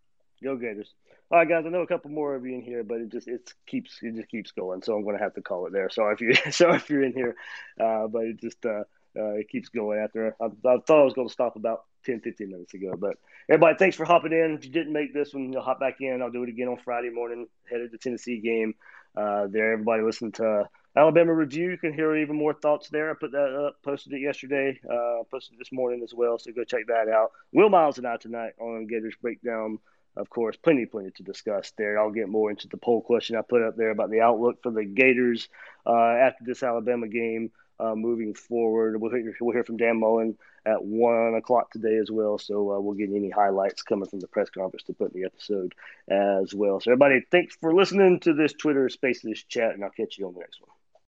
Go Gators. All right, guys. I know a couple more of you in here, but it just it keeps it just keeps going. So I'm going to have to call it there. Sorry if you [laughs] sorry if you're in here, uh, but it just uh, uh, it keeps going. After I, I, thought I was going to stop about 10, 15 minutes ago, but everybody, thanks for hopping in. If you didn't make this one, you'll hop back in. I'll do it again on Friday morning. Headed to Tennessee game. Uh, there, everybody listen to Alabama review. You can hear even more thoughts there. I put that up, posted it yesterday, uh, posted it this morning as well. So go check that out. Will Miles and I tonight on Gators Breakdown of course, plenty, plenty to discuss there. I'll get more into the poll question I put up there about the outlook for the Gators uh, after this Alabama game uh, moving forward. We'll hear, we'll hear from Dan Mullen at one o'clock today as well. So uh, we'll get any highlights coming from the press conference to put in the episode as well. So everybody, thanks for listening to this Twitter Spaces chat, and I'll catch you on the next one.